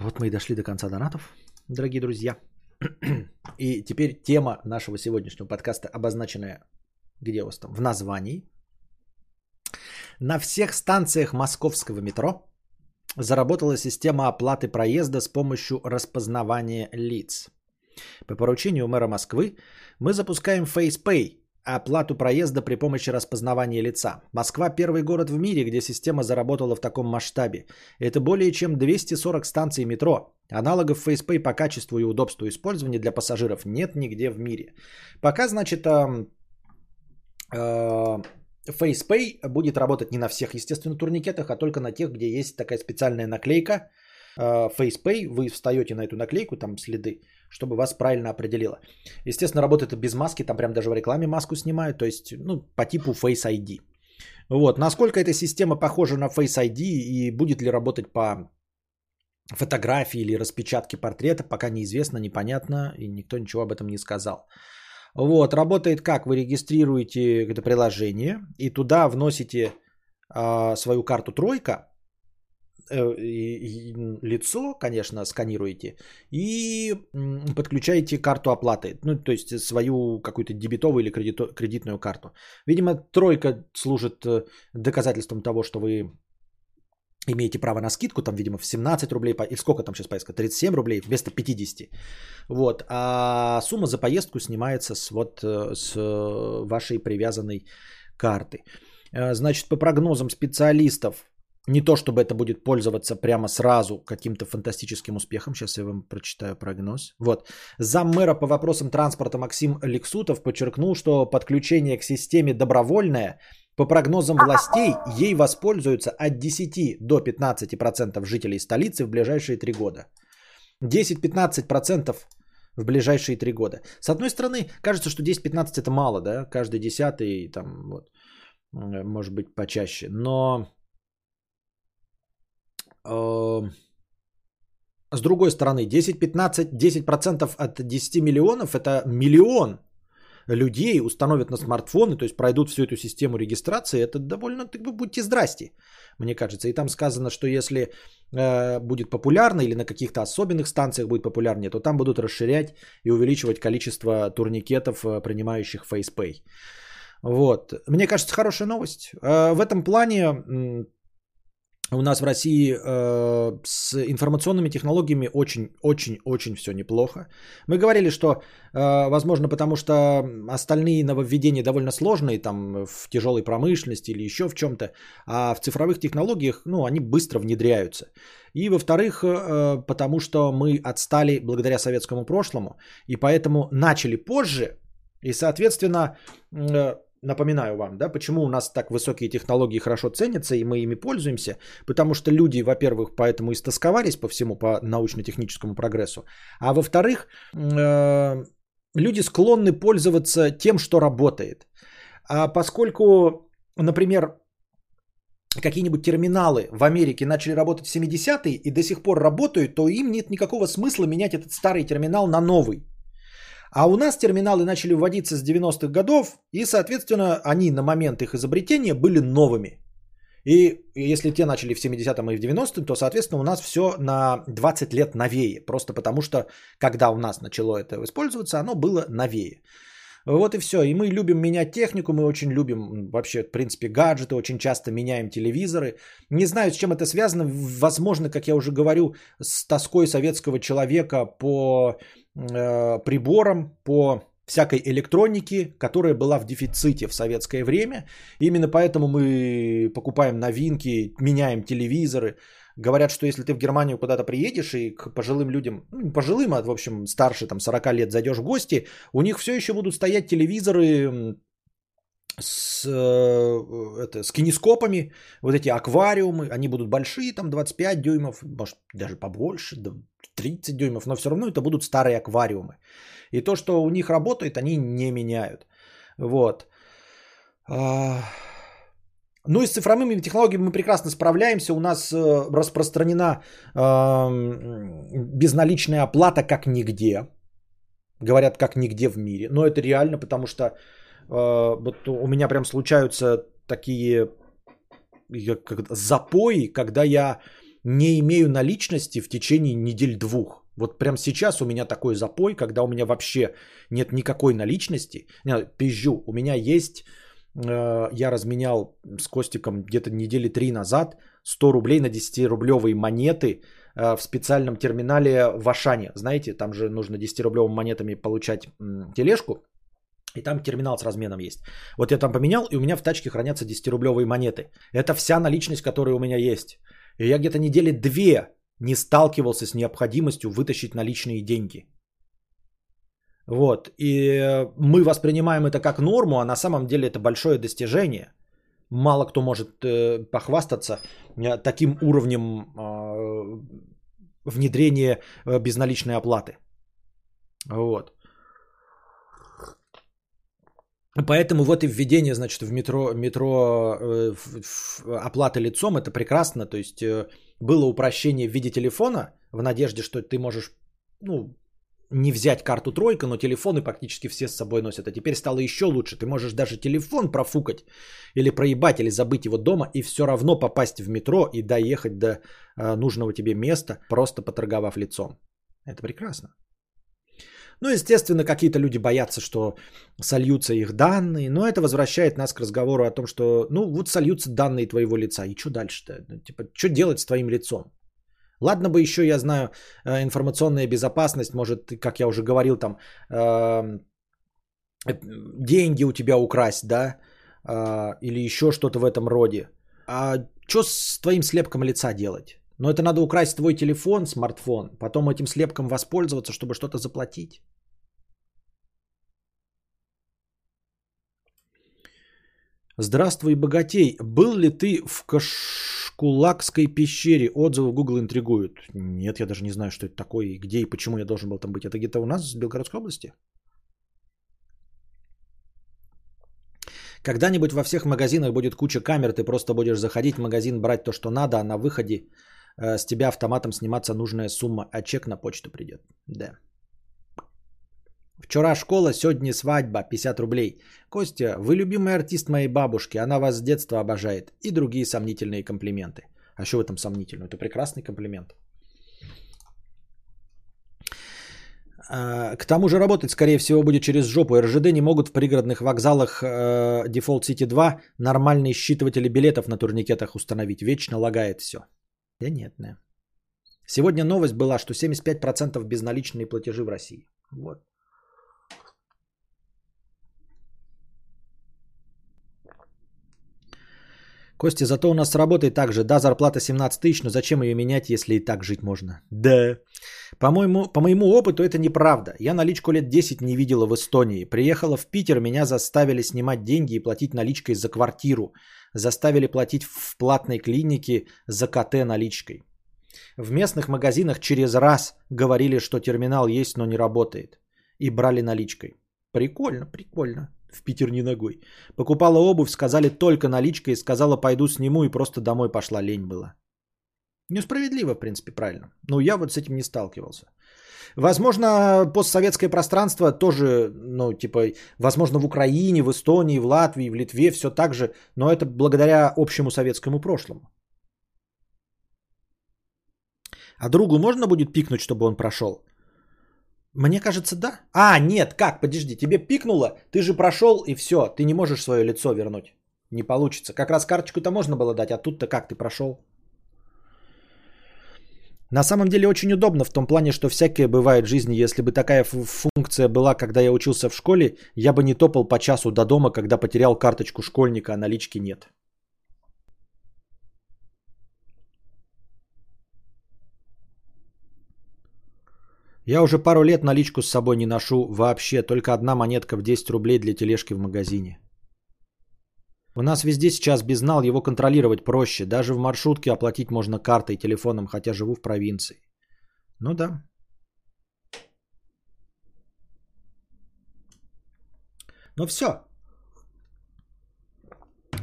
Вот мы и дошли до конца донатов, дорогие друзья. И теперь тема нашего сегодняшнего подкаста, обозначенная где у вас там, в названии. На всех станциях московского метро заработала система оплаты проезда с помощью распознавания лиц. По поручению мэра Москвы мы запускаем FacePay, оплату проезда при помощи распознавания лица. Москва первый город в мире, где система заработала в таком масштабе. Это более чем 240 станций метро. Аналогов FacePay по качеству и удобству использования для пассажиров нет нигде в мире. Пока, значит, FacePay будет работать не на всех, естественно, турникетах, а только на тех, где есть такая специальная наклейка FacePay. Вы встаете на эту наклейку, там следы, чтобы вас правильно определило. Естественно, работает это без маски, там прям даже в рекламе маску снимают, то есть ну, по типу Face ID. Вот, насколько эта система похожа на Face ID и будет ли работать по фотографии или распечатке портрета, пока неизвестно, непонятно, и никто ничего об этом не сказал. Вот, работает как? Вы регистрируете это приложение и туда вносите э, свою карту тройка, Э, и, и лицо, конечно, сканируете и подключаете карту оплаты, ну, то есть свою какую-то дебетовую или кредито, кредитную карту. Видимо, тройка служит э, доказательством того, что вы имеете право на скидку, там, видимо, в 17 рублей, и сколько там сейчас поездка, 37 рублей вместо 50. Вот, а сумма за поездку снимается с, вот, э, с вашей привязанной карты. Значит, по прогнозам специалистов, не то, чтобы это будет пользоваться прямо сразу каким-то фантастическим успехом. Сейчас я вам прочитаю прогноз. Вот. Зам мэра по вопросам транспорта Максим Лексутов подчеркнул, что подключение к системе добровольное. По прогнозам властей, ей воспользуются от 10 до 15% жителей столицы в ближайшие три года. 10-15% в ближайшие три года. С одной стороны, кажется, что 10-15 это мало, да, каждый десятый, там, вот, может быть, почаще. Но с другой стороны, 10-15, 10% от 10 миллионов это миллион. Людей установят на смартфоны, то есть пройдут всю эту систему регистрации, это довольно, так бы, будьте здрасте, мне кажется. И там сказано, что если э, будет популярно или на каких-то особенных станциях будет популярнее, то там будут расширять и увеличивать количество турникетов, э, принимающих FacePay. Вот. Мне кажется, хорошая новость. Э, в этом плане у нас в России э, с информационными технологиями очень-очень-очень все неплохо. Мы говорили, что, э, возможно, потому что остальные нововведения довольно сложные, там в тяжелой промышленности или еще в чем-то, а в цифровых технологиях, ну, они быстро внедряются. И, во-вторых, э, потому что мы отстали благодаря советскому прошлому, и поэтому начали позже, и, соответственно, э, Напоминаю вам, да, почему у нас так высокие технологии хорошо ценятся и мы ими пользуемся. Потому что люди, во-первых, поэтому истосковались по всему, по научно-техническому прогрессу. А во-вторых, э, люди склонны пользоваться тем, что работает. А поскольку, например, какие-нибудь терминалы в Америке начали работать в 70-е и до сих пор работают, то им нет никакого смысла менять этот старый терминал на новый. А у нас терминалы начали вводиться с 90-х годов, и, соответственно, они на момент их изобретения были новыми. И если те начали в 70-м и в 90-м, то, соответственно, у нас все на 20 лет новее. Просто потому что, когда у нас начало это использоваться, оно было новее. Вот и все. И мы любим менять технику, мы очень любим вообще, в принципе, гаджеты, очень часто меняем телевизоры. Не знаю, с чем это связано. Возможно, как я уже говорю, с тоской советского человека по приборам, по всякой электроники, которая была в дефиците в советское время. Именно поэтому мы покупаем новинки, меняем телевизоры. Говорят, что если ты в Германию куда-то приедешь и к пожилым людям, ну пожилым, а в общем старше там 40 лет зайдешь в гости, у них все еще будут стоять телевизоры с, э, это, с кинескопами, вот эти аквариумы, они будут большие, там 25 дюймов, может даже побольше, 30 дюймов, но все равно это будут старые аквариумы. И то, что у них работает, они не меняют. Вот. А, ну и с цифровыми технологиями мы прекрасно справляемся. У нас э, распространена безналичная оплата как нигде. Говорят, как нигде в мире. Но это реально, потому что э, вот у меня прям случаются такие запои, когда я не имею наличности в течение недель-двух. Вот прям сейчас у меня такой запой, когда у меня вообще нет никакой наличности. Не, пизжу, у меня есть, э, я разменял с Костиком где-то недели три назад 100 рублей на 10-рублевые монеты э, в специальном терминале в Ашане. Знаете, там же нужно 10-рублевыми монетами получать м, тележку. И там терминал с разменом есть. Вот я там поменял, и у меня в тачке хранятся 10-рублевые монеты. Это вся наличность, которая у меня есть. И я где-то недели две не сталкивался с необходимостью вытащить наличные деньги. Вот. И мы воспринимаем это как норму, а на самом деле это большое достижение. Мало кто может э, похвастаться э, таким уровнем э, внедрения э, безналичной оплаты. Вот. Поэтому вот и введение, значит, в метро, метро э, оплаты лицом, это прекрасно. То есть э, было упрощение в виде телефона, в надежде, что ты можешь, ну, не взять карту тройка, но телефоны практически все с собой носят. А теперь стало еще лучше. Ты можешь даже телефон профукать или проебать, или забыть его дома, и все равно попасть в метро и доехать до э, нужного тебе места, просто поторговав лицом. Это прекрасно. Ну, естественно, какие-то люди боятся, что сольются их данные, но это возвращает нас к разговору о том, что, ну, вот сольются данные твоего лица, и что дальше-то? Ну, типа, что делать с твоим лицом? Ладно бы еще, я знаю, э, информационная безопасность, может, как я уже говорил, там, э, деньги у тебя украсть, да, э, или еще что-то в этом роде. А что с твоим слепком лица делать? Но это надо украсть твой телефон, смартфон, потом этим слепком воспользоваться, чтобы что-то заплатить. Здравствуй, богатей. Был ли ты в Кашкулакской пещере? Отзывы в Google интригуют. Нет, я даже не знаю, что это такое, где и почему я должен был там быть. Это где-то у нас в Белгородской области? Когда-нибудь во всех магазинах будет куча камер, ты просто будешь заходить в магазин, брать то, что надо, а на выходе с тебя автоматом сниматься нужная сумма, а чек на почту придет. Да. Вчера школа, сегодня свадьба, 50 рублей. Костя, вы любимый артист моей бабушки, она вас с детства обожает. И другие сомнительные комплименты. А что в этом сомнительно? Это прекрасный комплимент. А, К тому же работать, скорее всего, будет через жопу. РЖД не могут в пригородных вокзалах э, Default City 2 нормальные считыватели билетов на турникетах установить. Вечно лагает все. Да нет, не. Сегодня новость была, что 75% безналичные платежи в России. Вот. Костя, зато у нас с работой так же. Да, зарплата 17 тысяч, но зачем ее менять, если и так жить можно? Да. По-моему, по моему опыту это неправда. Я наличку лет 10 не видела в Эстонии. Приехала в Питер, меня заставили снимать деньги и платить наличкой за квартиру. Заставили платить в платной клинике за КТ наличкой. В местных магазинах через раз говорили, что терминал есть, но не работает. И брали наличкой. Прикольно, прикольно. В Питер не ногой. Покупала обувь, сказали только наличкой, сказала пойду сниму и просто домой пошла, лень была. Несправедливо, в принципе, правильно. Но я вот с этим не сталкивался. Возможно, постсоветское пространство тоже, ну, типа, возможно, в Украине, в Эстонии, в Латвии, в Литве все так же, но это благодаря общему советскому прошлому. А другу можно будет пикнуть, чтобы он прошел? Мне кажется, да. А, нет, как, подожди, тебе пикнуло, ты же прошел и все, ты не можешь свое лицо вернуть. Не получится. Как раз карточку-то можно было дать, а тут-то как ты прошел? На самом деле очень удобно в том плане, что всякое бывает в жизни. Если бы такая функция была, когда я учился в школе, я бы не топал по часу до дома, когда потерял карточку школьника, а налички нет. Я уже пару лет наличку с собой не ношу вообще, только одна монетка в 10 рублей для тележки в магазине. У нас везде сейчас безнал, его контролировать проще. Даже в маршрутке оплатить можно картой, телефоном, хотя живу в провинции. Ну да. Ну все.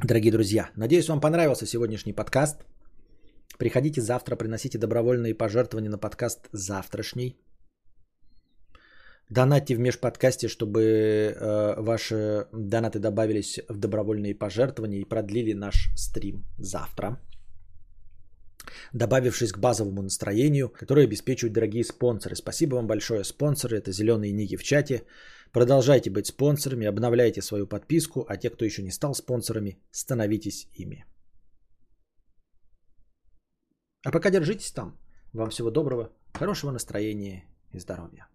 Дорогие друзья, надеюсь, вам понравился сегодняшний подкаст. Приходите завтра, приносите добровольные пожертвования на подкаст завтрашний. Донатьте в межподкасте, чтобы э, ваши донаты добавились в добровольные пожертвования и продлили наш стрим завтра. Добавившись к базовому настроению, которое обеспечивают дорогие спонсоры. Спасибо вам большое, спонсоры. Это зеленые ниги в чате. Продолжайте быть спонсорами, обновляйте свою подписку, а те, кто еще не стал спонсорами, становитесь ими. А пока держитесь там. Вам всего доброго, хорошего настроения и здоровья.